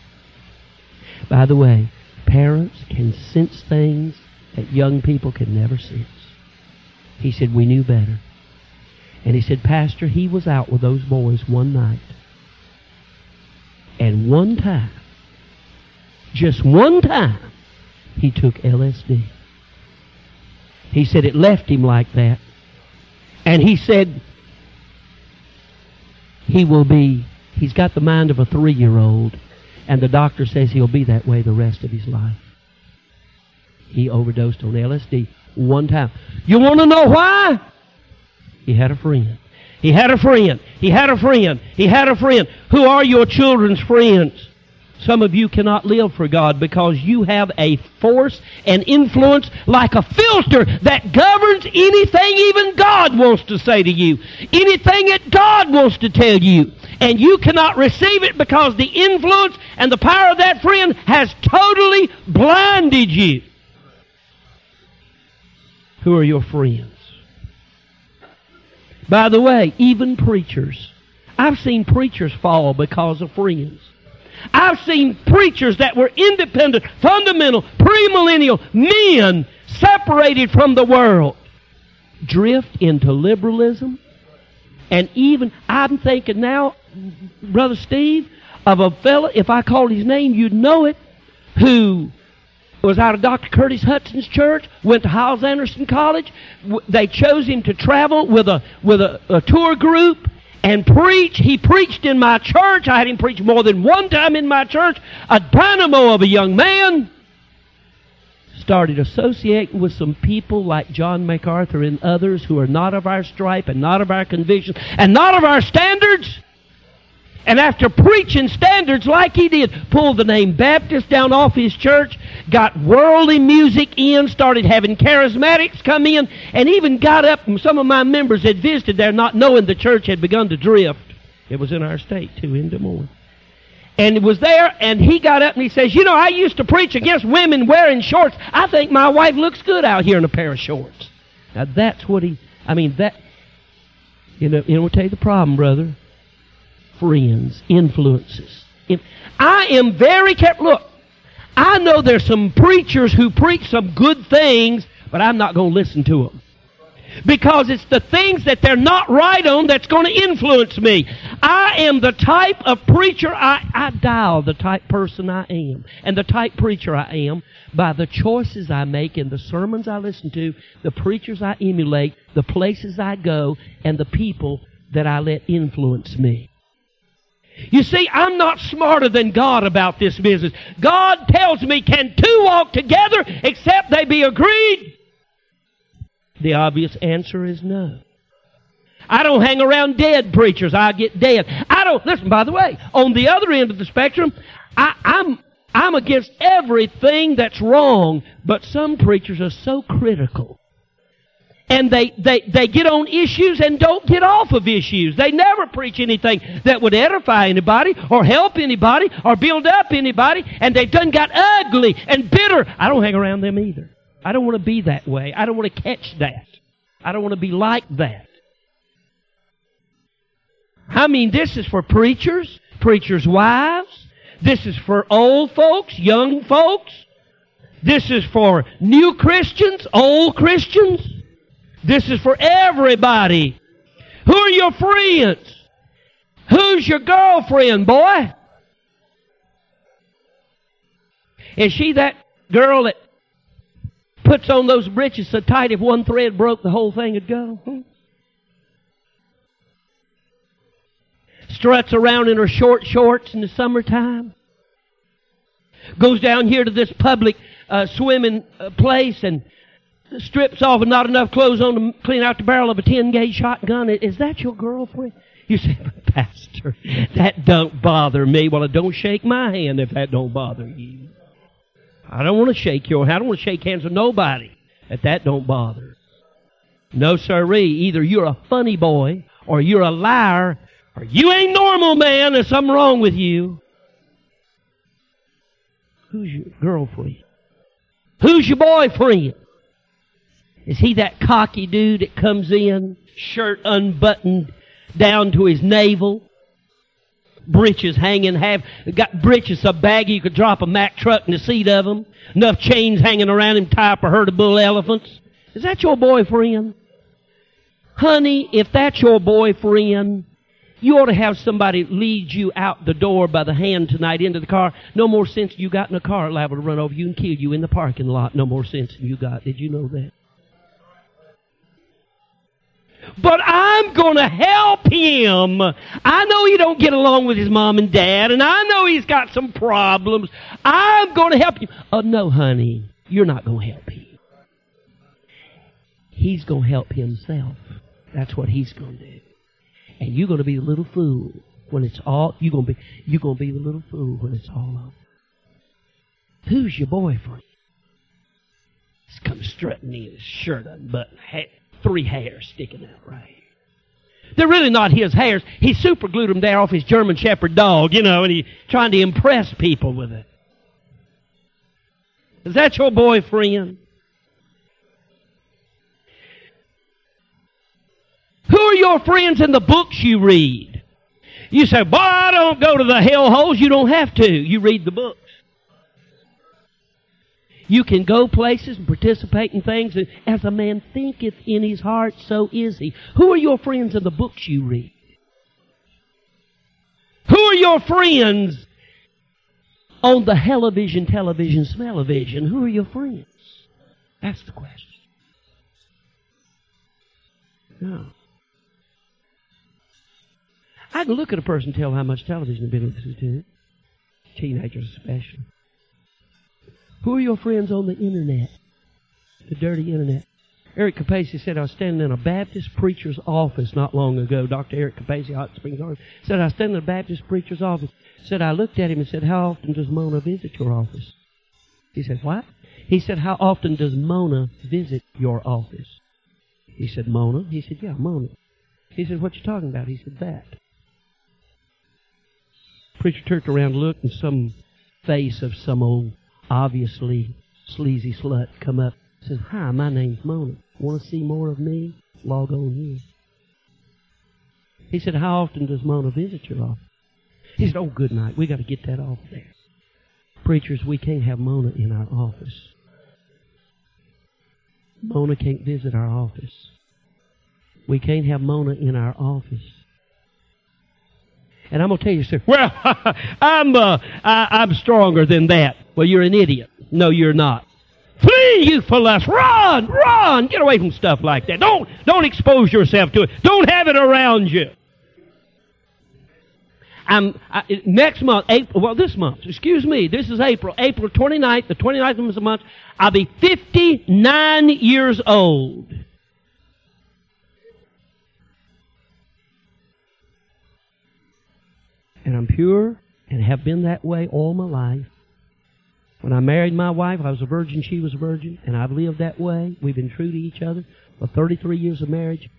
By the way, parents can sense things that young people can never sense. He said, We knew better. And he said, Pastor, he was out with those boys one night. And one time, just one time, he took LSD. He said it left him like that. And he said he will be, he's got the mind of a three year old, and the doctor says he'll be that way the rest of his life. He overdosed on LSD one time. You want to know why? He had a friend. He had a friend. He had a friend. He had a friend. Who are your children's friends? Some of you cannot live for God because you have a force and influence like a filter that governs anything even God wants to say to you. Anything that God wants to tell you. And you cannot receive it because the influence and the power of that friend has totally blinded you. Who are your friends? By the way, even preachers. I've seen preachers fall because of friends. I've seen preachers that were independent, fundamental, premillennial men separated from the world drift into liberalism. And even, I'm thinking now, Brother Steve, of a fellow, if I called his name, you'd know it, who was out of Dr. Curtis Hutson's church, went to Hyles Anderson College. They chose him to travel with a, with a, a tour group and preach. He preached in my church. I had him preach more than one time in my church. A dynamo of a young man. Started associating with some people like John MacArthur and others who are not of our stripe and not of our conviction and not of our standards. And after preaching standards like he did, pulled the name Baptist down off his church, got worldly music in, started having charismatics come in, and even got up, and some of my members had visited there not knowing the church had begun to drift. It was in our state, too, in Des Moines. and it was there, and he got up and he says, You know, I used to preach against women wearing shorts. I think my wife looks good out here in a pair of shorts. Now that's what he, I mean, that, you know, you know, I'll tell you the problem, brother. Friends, influences. I am very careful. Look, I know there's some preachers who preach some good things, but I'm not going to listen to them. Because it's the things that they're not right on that's going to influence me. I am the type of preacher, I, I dial the type person I am. And the type preacher I am by the choices I make and the sermons I listen to, the preachers I emulate, the places I go, and the people that I let influence me. You see, I'm not smarter than God about this business. God tells me, can two walk together except they be agreed? The obvious answer is no. I don't hang around dead preachers. I get dead. I don't, listen, by the way, on the other end of the spectrum, I, I'm, I'm against everything that's wrong, but some preachers are so critical. And they, they, they get on issues and don't get off of issues. They never preach anything that would edify anybody or help anybody or build up anybody. And they've done got ugly and bitter. I don't hang around them either. I don't want to be that way. I don't want to catch that. I don't want to be like that. I mean, this is for preachers, preachers' wives. This is for old folks, young folks. This is for new Christians, old Christians. This is for everybody. Who are your friends? Who's your girlfriend, boy? Is she that girl that puts on those breeches so tight if one thread broke, the whole thing would go. Hmm? Struts around in her short shorts in the summertime. Goes down here to this public uh, swimming uh, place and strips off and not enough clothes on to clean out the barrel of a 10 gauge shotgun. Is that your girlfriend? You say, Pastor, that don't bother me. Well, it don't shake my hand if that don't bother you. I don't want to shake your hand. I don't want to shake hands with nobody if that don't bother. No, sirree. Either you're a funny boy, or you're a liar, or you ain't normal, man. There's something wrong with you. Who's your girlfriend? Who's your boyfriend? Is he that cocky dude that comes in, shirt unbuttoned down to his navel, breeches hanging, half, got breeches so baggy you could drop a Mack truck in the seat of them. Enough chains hanging around him, tie up a herd of bull elephants. Is that your boyfriend? Honey, if that's your boyfriend, you ought to have somebody lead you out the door by the hand tonight into the car. No more sense you got in a car liable to run over you and kill you in the parking lot. No more sense you got. Did you know that? But I'm going to help him. I know he don't get along with his mom and dad, and I know he's got some problems. I'm going to help him. Oh, no, honey, you're not going to help him. He's going to help himself. That's what he's going to do. And you're going to be the little fool when it's all, you're going to be, you're going to be the little fool when it's all over. Who's your boyfriend? He's come strutting in his shirt unbuttoned, three hairs sticking out right they're really not his hairs. He superglued them there off his German Shepherd dog, you know, and he's trying to impress people with it. Is that your boyfriend? Who are your friends in the books you read? You say, boy, I don't go to the hell holes. You don't have to. You read the books. You can go places and participate in things. And as a man thinketh in his heart, so is he. Who are your friends in the books you read? Who are your friends on the television, television, smell-o-vision? Who are your friends? That's the question. No. I can look at a person and tell how much television they've been listening to. Teenagers especially. Who are your friends on the internet? The dirty internet. Eric Capaci said, I was standing in a Baptist preacher's office not long ago. Dr. Eric Capaci, Hot Springs, Arkansas. Said, I was standing in a Baptist preacher's office. Said, I looked at him and said, How often does Mona visit your office? He said, What? He said, How often does Mona visit your office? He said, Mona? He said, Yeah, Mona. He said, What you talking about? He said, That. Preacher turned around, looked, and some face of some old, obviously sleazy slut come up. Says, "Hi, my name's Mona. Want to see more of me? Log on here." He said, "How often does Mona visit your office?" He said, "Oh, good night. We got to get that off there." Preachers, we can't have Mona in our office. Mona can't visit our office. We can't have Mona in our office. And I'm going to tell you, sir, well, I'm, uh, I, I'm stronger than that. Well, you're an idiot. No, you're not. Flee, youthful lust. Run, run. Get away from stuff like that. Don't, don't expose yourself to it. Don't have it around you. I'm, I, next month, April, well, this month, excuse me, this is April, April 29th, the 29th of the month, I'll be 59 years old. And I'm pure and have been that way all my life. When I married my wife, I was a virgin, she was a virgin, and I've lived that way. We've been true to each other for 33 years of marriage.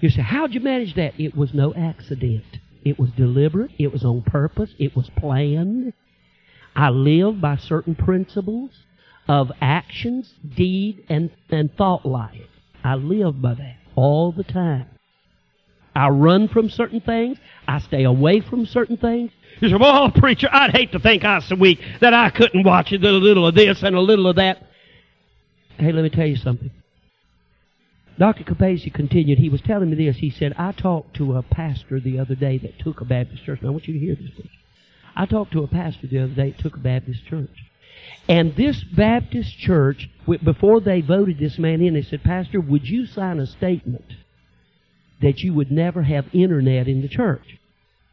You say, how'd you manage that? It was no accident. It was deliberate. It was on purpose. It was planned. I lived by certain principles of actions, deed, and, and thought life. I live by that all the time. I run from certain things. I stay away from certain things. You say, well, preacher, I'd hate to think I was so weak that I couldn't watch a little, of this and a little of that. Hey, let me tell you something. Dr. Capaci continued. He was telling me this. He said, I talked to a pastor the other day that took a Baptist church. Now, I want you to hear this, please. I talked to a pastor the other day that took a Baptist church. And this Baptist church, before they voted this man in, they said, Pastor, would you sign a statement that you would never have internet in the church.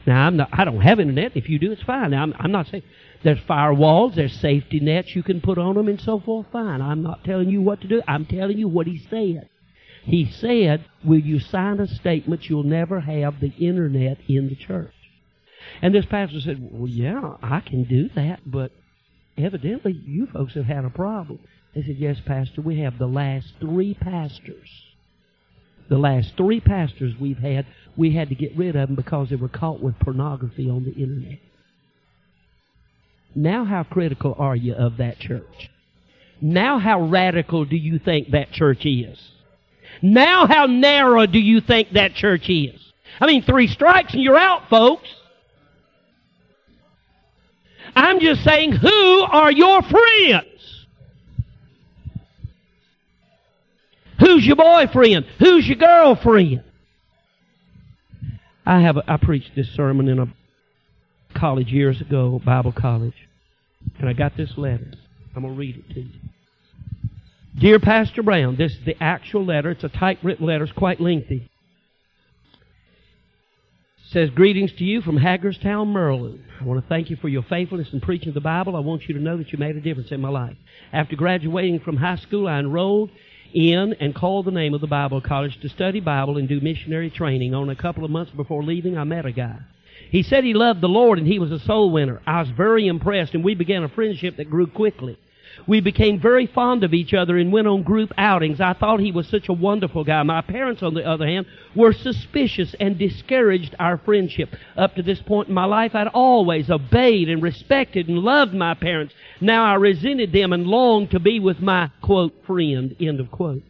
Now, I'm not, I don't have internet. If you do, it's fine. Now, I'm, I'm not saying there's firewalls, there's safety nets you can put on them and so forth. Fine. I'm not telling you what to do. I'm telling you what he said. He said, will you sign a statement you'll never have the internet in the church? And this pastor said, well, yeah, I can do that, but evidently you folks have had a problem. They said, yes, pastor, we have the last three pastors the last three pastors we've had, we had to get rid of them because they were caught with pornography on the internet. Now, how critical are you of that church? Now, how radical do you think that church is? Now, how narrow do you think that church is? I mean, three strikes and you're out, folks. I'm just saying, who are your friends? Who's your boyfriend? Who's your girlfriend? I have I preached this sermon in a college years ago, Bible college, and I got this letter. I'm to read it to you. Dear Pastor Brown, this is the actual letter. It's a typewritten letter. It's quite lengthy. It says, Greetings to you from Hagerstown, Maryland. I want to thank you for your faithfulness in preaching the Bible. I want you to know that you made a difference in my life. After graduating from high school, I enrolled in and called the name of the Bible college to study Bible and do missionary training. On a couple of months before leaving, I met a guy. He said he loved the Lord and he was a soul winner. I was very impressed and we began a friendship that grew quickly. We became very fond of each other and went on group outings. I thought he was such a wonderful guy. My parents, on the other hand, were suspicious and discouraged our friendship. Up to this point in my life, I'd always obeyed and respected and loved my parents. Now I resented them and longed to be with my, quote, friend, end of quote.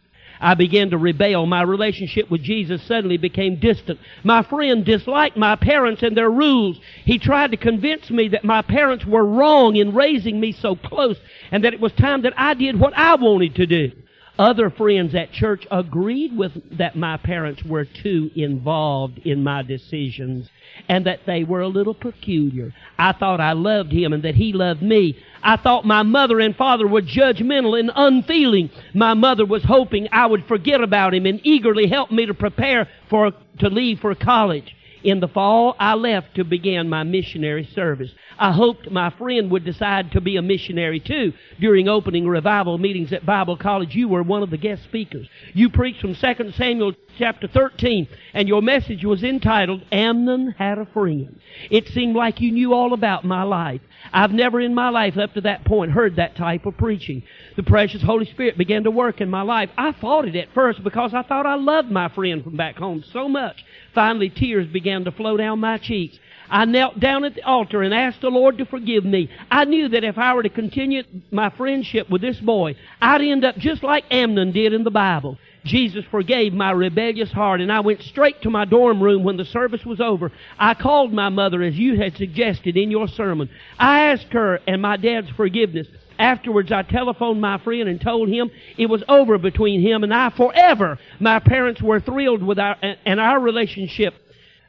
I began to rebel. My relationship with Jesus suddenly became distant. My friend disliked my parents and their rules. He tried to convince me that my parents were wrong in raising me so close and that it was time that I did what I wanted to do. Other friends at church agreed with that my parents were too involved in my decisions and that they were a little peculiar. I thought I loved him and that he loved me. I thought my mother and father were judgmental and unfeeling. My mother was hoping I would forget about him and eagerly help me to prepare for, to leave for college. In the fall, I left to begin my missionary service. I hoped my friend would decide to be a missionary too. During opening revival meetings at Bible College, you were one of the guest speakers. You preached from 2 Samuel chapter 13, and your message was entitled, Amnon Had a Friend. It seemed like you knew all about my life. I've never in my life up to that point heard that type of preaching. The precious Holy Spirit began to work in my life. I fought it at first because I thought I loved my friend from back home so much. Finally, tears began to flow down my cheeks. I knelt down at the altar and asked the Lord to forgive me. I knew that if I were to continue my friendship with this boy, I'd end up just like Amnon did in the Bible. Jesus forgave my rebellious heart and I went straight to my dorm room when the service was over. I called my mother as you had suggested in your sermon. I asked her and my dad's forgiveness. Afterwards, I telephoned my friend and told him it was over between him and I forever. My parents were thrilled with our, and our relationship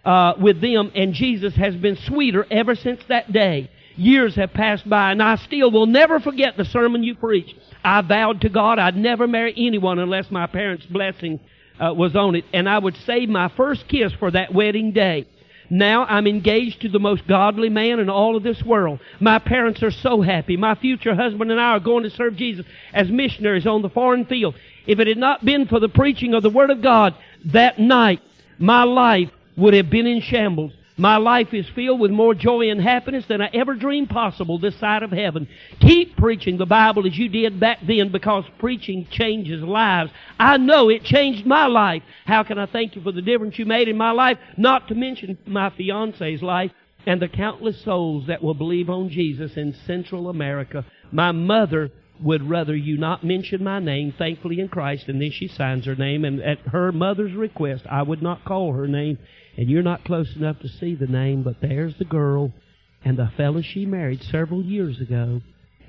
uh, with them, and Jesus has been sweeter ever since that day. Years have passed by, and I still will never forget the sermon you preached. I vowed to God I'd never marry anyone unless my parents' blessing uh, was on it, and I would save my first kiss for that wedding day. Now I'm engaged to the most godly man in all of this world. My parents are so happy. My future husband and I are going to serve Jesus as missionaries on the foreign field. If it had not been for the preaching of the Word of God that night, my life would have been in shambles. My life is filled with more joy and happiness than I ever dreamed possible this side of heaven. Keep preaching the Bible as you did back then because preaching changes lives. I know it changed my life. How can I thank you for the difference you made in my life? Not to mention my fiance's life and the countless souls that will believe on Jesus in Central America. My mother would rather you not mention my name, thankfully in Christ, and then she signs her name, and at her mother's request, I would not call her name and you're not close enough to see the name, but there's the girl and the fellow she married several years ago.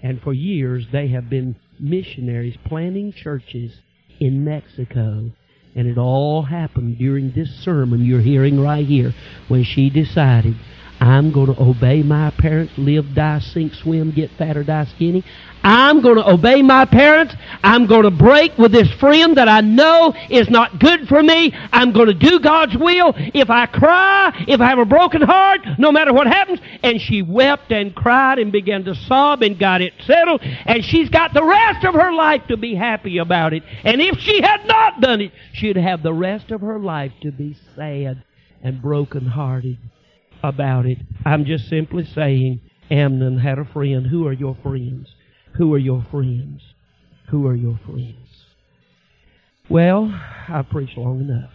And for years they have been missionaries planting churches in Mexico. And it all happened during this sermon you're hearing right here when she decided I'm going to obey my parents, live, die, sink, swim, get fat or die skinny. I'm going to obey my parents. I'm going to break with this friend that I know is not good for me. I'm going to do God's will. If I cry, if I have a broken heart, no matter what happens. And she wept and cried and began to sob and got it settled. And she's got the rest of her life to be happy about it. And if she had not done it, she'd have the rest of her life to be sad and broken hearted about it. I'm just simply saying Amnon had a friend. Who are your friends? Who are your friends? Who are your friends? Well, I've preached long enough.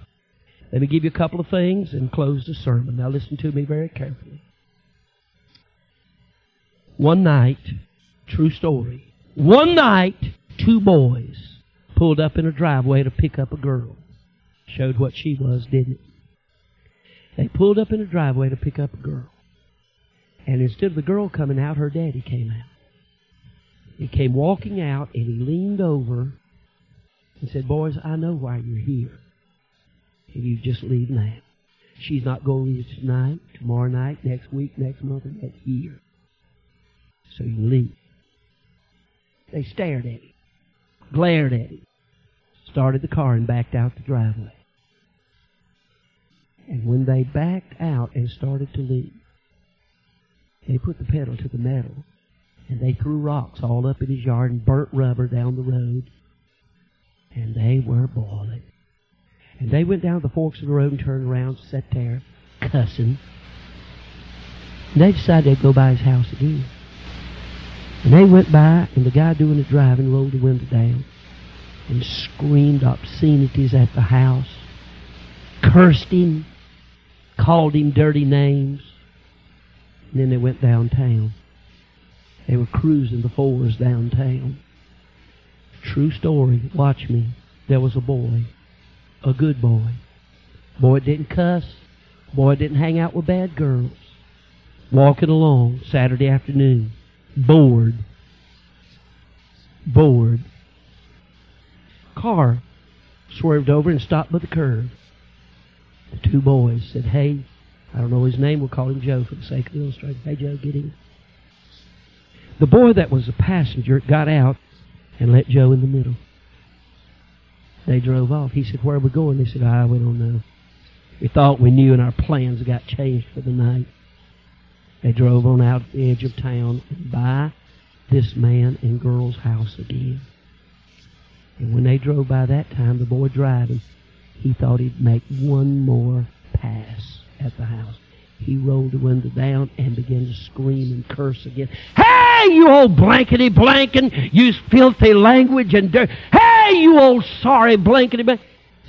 Let me give you a couple of things and close the sermon. Now listen to me very carefully. One night, true story. One night, two boys pulled up in a driveway to pick up a girl. Showed what she was, didn't it? They pulled up in a driveway to pick up a girl. And instead of the girl coming out, her daddy came out. He came walking out and he leaned over and said, Boys, I know why you're here. And you just leave now. She's not going to leave tonight, tomorrow night, next week, next month, or next year. So you leave. They stared at him, glared at him, started the car and backed out the driveway. And when they backed out and started to leave, they put the pedal to the metal and they threw rocks all up in his yard and burnt rubber down the road. And they were boiling. And they went down the forks of the road and turned around, sat there, cussing. And they decided they'd go by his house again. And they went by, and the guy doing the driving rolled the window down and screamed obscenities at the house, cursed him, called him dirty names. And then they went downtown. They were cruising the fours downtown. True story. Watch me. There was a boy. A good boy. Boy didn't cuss. Boy didn't hang out with bad girls. Walking along Saturday afternoon. Bored. Bored. Car swerved over and stopped by the curb. The two boys said, Hey, I don't know his name, we'll call him Joe for the sake of the illustration. Hey, Joe, get in. The boy that was a passenger got out and let Joe in the middle. They drove off. He said, Where are we going? They said, Ah, we don't know. We thought we knew and our plans got changed for the night. They drove on out the edge of town and by this man and girl's house again. And when they drove by that time, the boy driving, he thought he'd make one more pass at the house. He rolled the window down and began to scream and curse again. Hey, you old blankety blankin! Use filthy language and dirt. Hey, you old sorry blankety blank.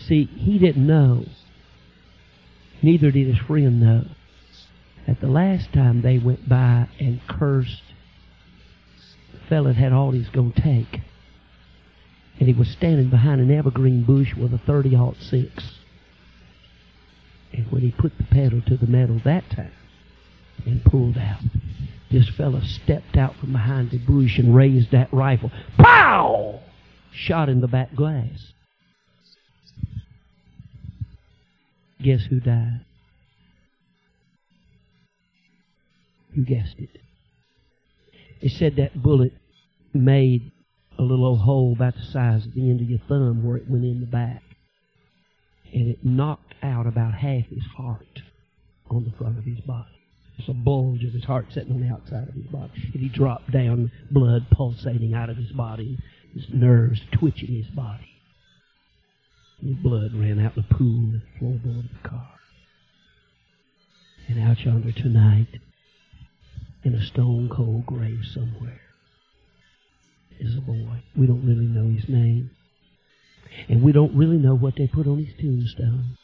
See, he didn't know. Neither did his friend know At the last time they went by and cursed, the fella had all he's going to take. And he was standing behind an evergreen bush with a 30 six. And when he put the pedal to the metal that time and pulled out, this fella stepped out from behind the bush and raised that rifle. Pow! Shot in the back glass. Guess who died? You guessed it. It said that bullet made a little old hole about the size of the end of your thumb where it went in the back. And it knocked out about half his heart on the front of his body. There's a bulge of his heart sitting on the outside of his body. And he dropped down, blood pulsating out of his body, his nerves twitching his body. And the blood ran out in the pool in the floorboard of the car. And out yonder tonight, in a stone cold grave somewhere, is a boy. We don't really know his name. And we don't really know what they put on his tombstone.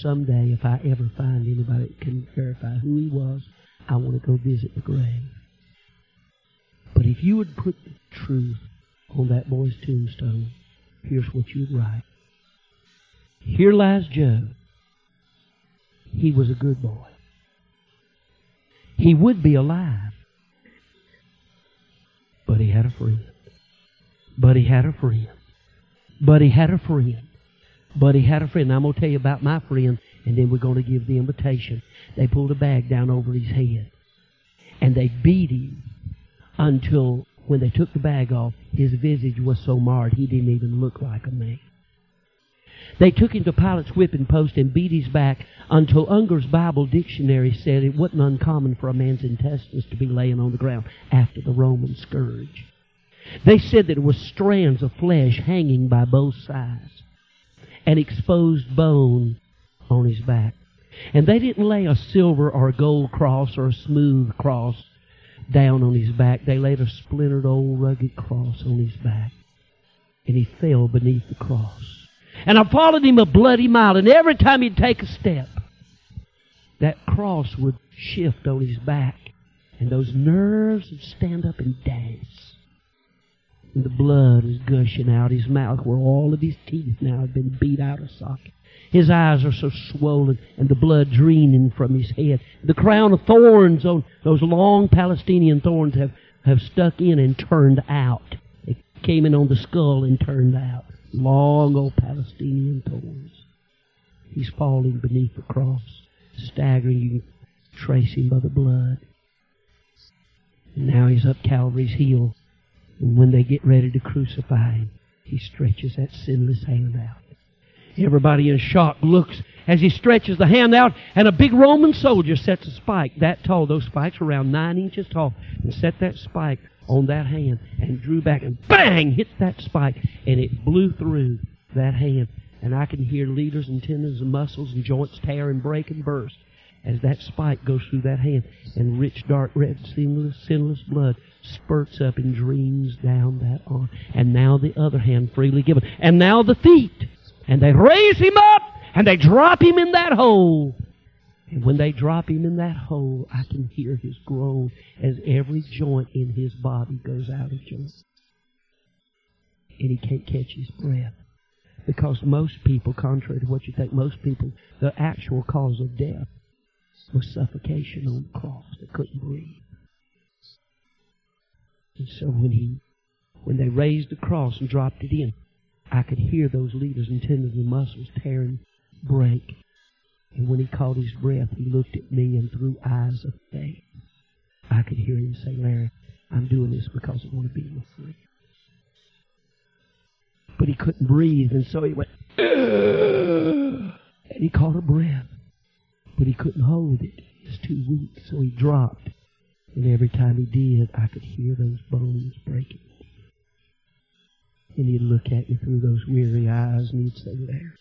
Someday, if I ever find anybody that can verify who he was, I want to go visit the grave. But if you would put the truth on that boy's tombstone, here's what you'd write. Here lies Joe. He was a good boy. He would be alive. But he had a friend. But he had a friend. But he had a friend. But he had a friend. Now, I'm going to tell you about my friend, and then we're going to give the invitation. They pulled a bag down over his head, and they beat him until when they took the bag off, his visage was so marred he didn't even look like a man. They took him to Pilate's whipping post and beat his back until Unger's Bible Dictionary said it wasn't uncommon for a man's intestines to be laying on the ground after the Roman scourge. They said that it was strands of flesh hanging by both sides, and exposed bone on his back. And they didn't lay a silver or a gold cross or a smooth cross down on his back. They laid a splintered old rugged cross on his back. And he fell beneath the cross. And I followed him a bloody mile, and every time he'd take a step, that cross would shift on his back, and those nerves would stand up and dance. And the blood was gushing out his mouth where all of his teeth now had been beat out of socket. His eyes are so swollen and the blood draining from his head. The crown of thorns on those long Palestinian thorns have, have stuck in and turned out. They came in on the skull and turned out. Long old Palestinian thorns. He's falling beneath the cross, staggering. You can trace him by the blood. And now he's up Calvary's hill. And when they get ready to crucify him, he stretches that sinless hand out. Everybody in shock looks as he stretches the hand out, and a big Roman soldier sets a spike that tall. Those spikes are around nine inches tall. And set that spike on that hand and drew back and bang hit that spike and it blew through that hand. And I can hear leaders and tendons and muscles and joints tear and break and burst as that spike goes through that hand and rich dark red sinless, sinless blood spurts up and dreams down that arm. And now the other hand freely given. And now the feet. And they raise him up and they drop him in that hole. And when they drop him in that hole, I can hear his groan as every joint in his body goes out of joint. And he can't catch his breath. Because most people, contrary to what you think, most people, the actual cause of death was suffocation on the cross. They couldn't breathe. And so when he, when they raised the cross and dropped it in, I could hear those leaders and tendons and muscles tearing, break. And when he caught his breath, he looked at me and through eyes of faith, I could hear him say, Larry, I'm doing this because I want to be your friend. But he couldn't breathe, and so he went, and he caught a breath. But he couldn't hold it. He was too weak, so he dropped. And every time he did, I could hear those bones breaking. And he'd look at me through those weary eyes and he'd say, Larry,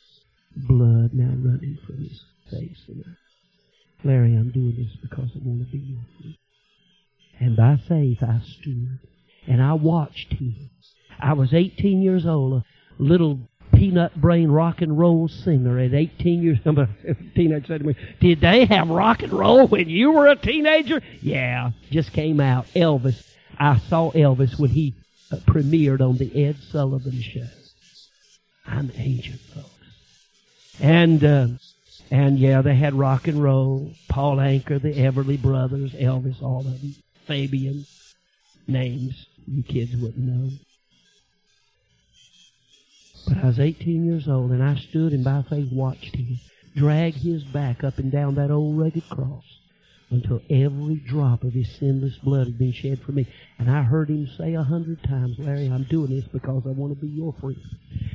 blood now running from his face. And Larry, I'm doing this because I want to be with you. And by faith I stood and I watched him. I was 18 years old, a little peanut brain rock and roll singer at 18 years old. A teenager said to me, Did they have rock and roll when you were a teenager? Yeah, just came out. Elvis. I saw Elvis when he uh, premiered on the Ed Sullivan Show. I'm an agent, folks. And, uh, and yeah, they had rock and roll. Paul Anka, the Everly Brothers, Elvis, all of them. Fabian. Names you kids wouldn't know. But I was 18 years old, and I stood and by faith watched him drag his back up and down that old rugged cross until every drop of his sinless blood had been shed for me. And I heard him say a hundred times, Larry, I'm doing this because I want to be your friend.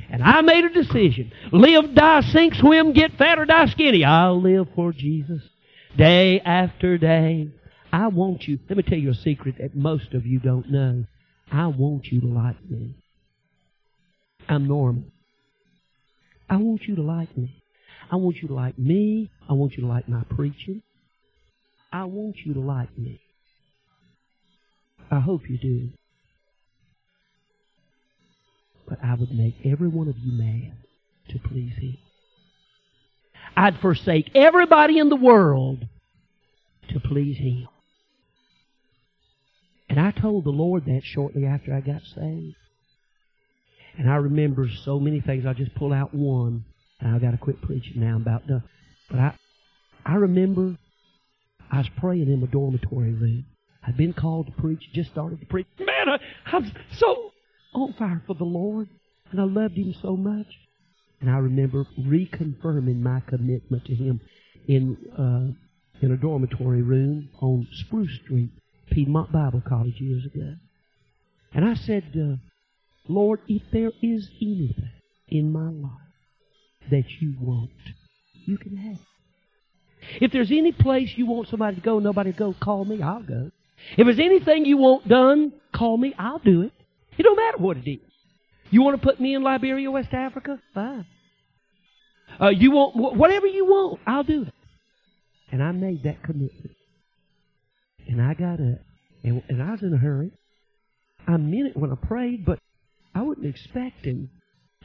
And I made a decision. Live, die, sink, swim, get fat or die skinny. I'll live for Jesus. Day after day. I want you, let me tell you a secret that most of you don't know. I want you to like me. I'm normal. I want you to like me. I want you to like me. I want you to like my preaching. I want you to like me. I hope you do. But I would make every one of you mad to please Him. I'd forsake everybody in the world to please Him. And I told the Lord that shortly after I got saved. And I remember so many things. I'll just pull out one. And I've got to quit preaching now. I'm about done. But I, I remember I was praying in the dormitory room. I'd been called to preach, just started to preach. Man, I, I'm so on fire for the Lord. And I loved Him so much. And I remember reconfirming my commitment to Him in, uh, in a dormitory room on Spruce Street, Piedmont Bible College years ago. And I said, uh, Lord, if there is anything in my life that you want, you can have. If there's any place you want somebody to go, nobody to go, call me, I'll go. If there's anything you want done, call me, I'll do it. It don't matter what it is. You want to put me in Liberia, West Africa? Fine. Uh, you want whatever you want, I'll do it. And I made that commitment. And I got up, and, and I was in a hurry. I meant it when I prayed, but I wasn't expecting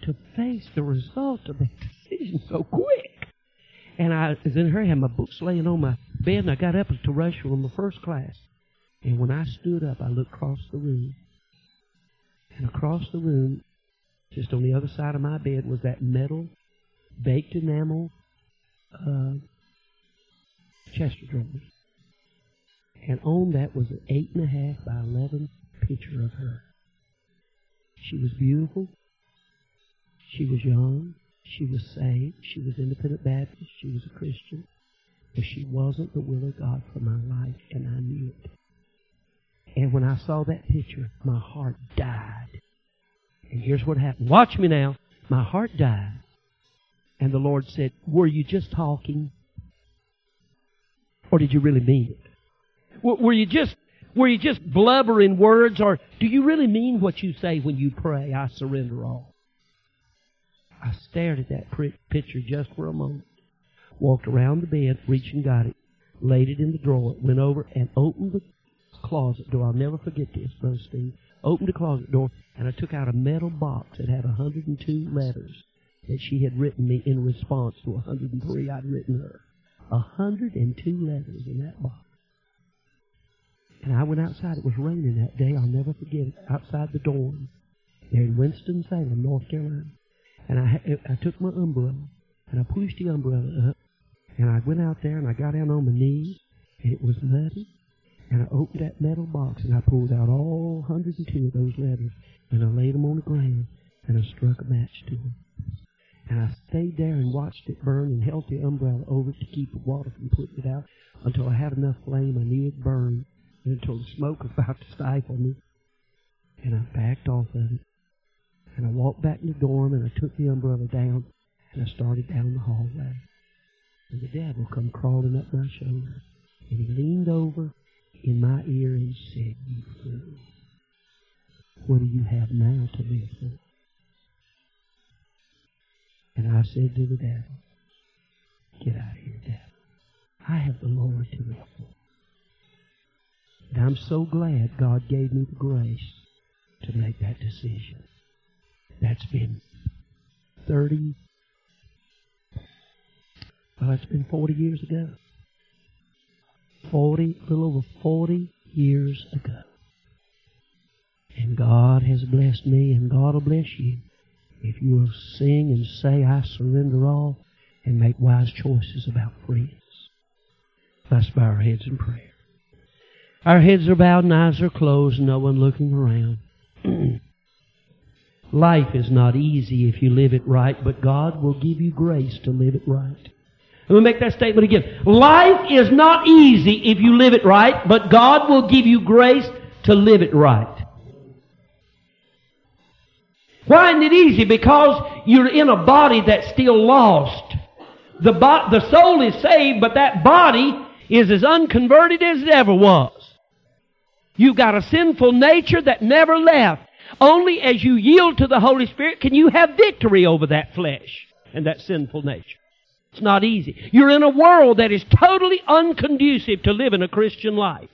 to face the result of that decision so quick. And I was in a hurry, had my books laying on my bed, and I got up to rush from the first class. And when I stood up, I looked across the room. And across the room, just on the other side of my bed, was that metal, baked enamel uh, Chester drawers. And on that was an eight and a half by eleven picture of her. She was beautiful. She was young. She was saved. She was independent Baptist. She was a Christian. But she wasn't the will of God for my life, and I knew it. And when I saw that picture, my heart died. And here's what happened. Watch me now. My heart died. And the Lord said, Were you just talking? Or did you really mean it? Were you just were you just blubbering words, or do you really mean what you say when you pray, I surrender all? I stared at that picture just for a moment, walked around the bed, reached and got it, laid it in the drawer, went over and opened the closet door. I'll never forget this, Brother Steve. Opened the closet door, and I took out a metal box that had 102 letters that she had written me in response to 103 I'd written her. 102 letters in that box. And I went outside. It was raining that day. I'll never forget it. Outside the dorm there in Winston-Salem, North Carolina. And I, I took my umbrella and I pushed the umbrella up. And I went out there and I got down on my knees and it was muddy. And I opened that metal box and I pulled out all 102 of those letters and I laid them on the ground and I struck a match to them. And I stayed there and watched it burn and held the umbrella over it to keep the water from putting it out until I had enough flame I knew it burned and until the smoke was about to stifle me. And I backed off of it. And I walked back in the dorm and I took the umbrella down and I started down the hallway. And the devil come crawling up my shoulder. And he leaned over in my ear and said, You fool. What do you have now to live for? And I said to the devil, Get out of here, devil. I have the Lord to live for. And I'm so glad God gave me the grace to make that decision. That's been 30. Well, it's been 40 years ago. 40, a little over 40 years ago. And God has blessed me, and God will bless you if you will sing and say, I surrender all, and make wise choices about friends. Let's bow our heads in prayer. Our heads are bowed and eyes are closed, no one looking around. Life is not easy if you live it right, but God will give you grace to live it right. Let me make that statement again. Life is not easy if you live it right, but God will give you grace to live it right. Why isn't it easy? Because you're in a body that's still lost. The, bo- the soul is saved, but that body is as unconverted as it ever was. You've got a sinful nature that never left. Only as you yield to the Holy Spirit can you have victory over that flesh and that sinful nature. It's not easy. You're in a world that is totally unconducive to living a Christian life.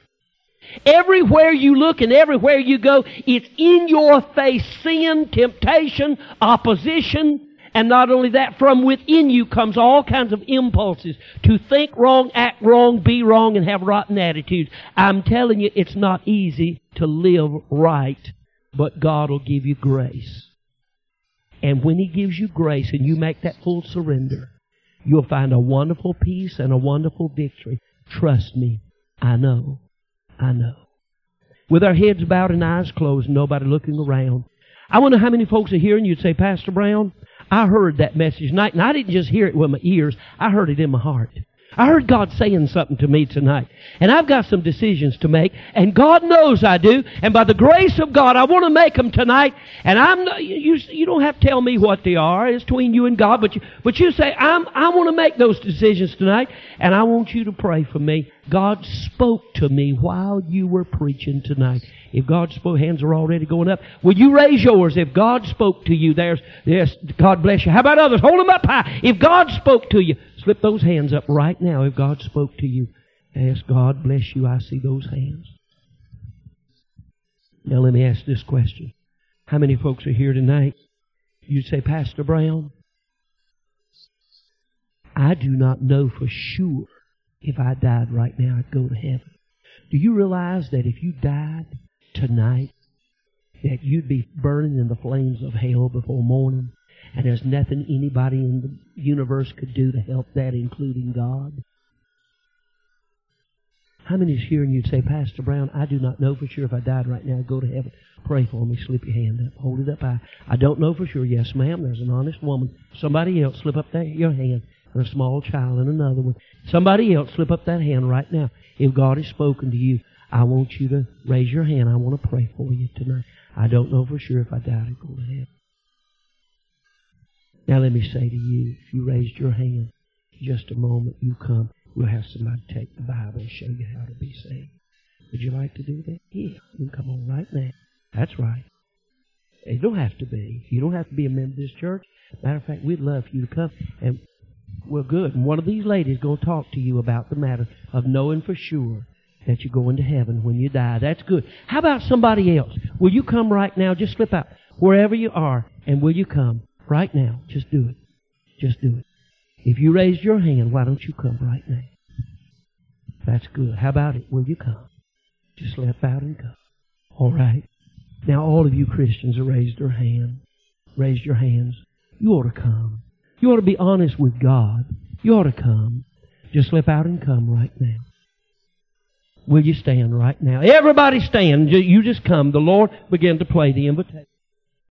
Everywhere you look and everywhere you go, it's in your face sin, temptation, opposition, and not only that, from within you comes all kinds of impulses to think wrong, act wrong, be wrong, and have rotten attitudes. I'm telling you, it's not easy to live right, but God will give you grace. And when He gives you grace and you make that full surrender, you'll find a wonderful peace and a wonderful victory. Trust me, I know. I know. With our heads bowed and eyes closed, nobody looking around. I wonder how many folks are here and you'd say, Pastor Brown, I heard that message tonight, and I didn't just hear it with my ears, I heard it in my heart. I heard God saying something to me tonight. And I've got some decisions to make. And God knows I do. And by the grace of God, I want to make them tonight. And I'm not, you, you don't have to tell me what they are. It's between you and God. But you, but you say, I'm, I want to make those decisions tonight. And I want you to pray for me. God spoke to me while you were preaching tonight. If God spoke, hands are already going up. Will you raise yours? If God spoke to you, there's, yes, God bless you. How about others? Hold them up high. If God spoke to you, slip those hands up right now if God spoke to you. Ask God bless you. I see those hands. Now let me ask this question. How many folks are here tonight? You say, Pastor Brown, I do not know for sure if I died right now, I'd go to heaven. Do you realize that if you died tonight, that you'd be burning in the flames of hell before morning? And there's nothing anybody in the universe could do to help that, including God. How many is here and you'd say, Pastor Brown, I do not know for sure if I died right now, go to heaven. Pray for me. Slip your hand up. Hold it up high. I don't know for sure. Yes, ma'am. There's an honest woman. Somebody else, slip up that, your hand. And a small child and another one. Somebody else, slip up that hand right now. If God has spoken to you, I want you to raise your hand. I want to pray for you tonight. I don't know for sure if I died, I'd go to heaven. Now let me say to you, if you raised your hand, just a moment, you come. We'll have somebody take the Bible and show you how to be saved. Would you like to do that? Yeah, you can come on right now. That's right. You don't have to be. You don't have to be a member of this church. Matter of fact, we'd love for you to come. And we're good. And one of these ladies is going to talk to you about the matter of knowing for sure that you're going to heaven when you die. That's good. How about somebody else? Will you come right now? Just slip out wherever you are, and will you come? Right now. Just do it. Just do it. If you raised your hand, why don't you come right now? That's good. How about it? Will you come? Just slip out and come. All right. Now all of you Christians have raised your hand. Raised your hands. You ought to come. You ought to be honest with God. You ought to come. Just slip out and come right now. Will you stand right now? Everybody stand. You just come. The Lord began to play the invitation.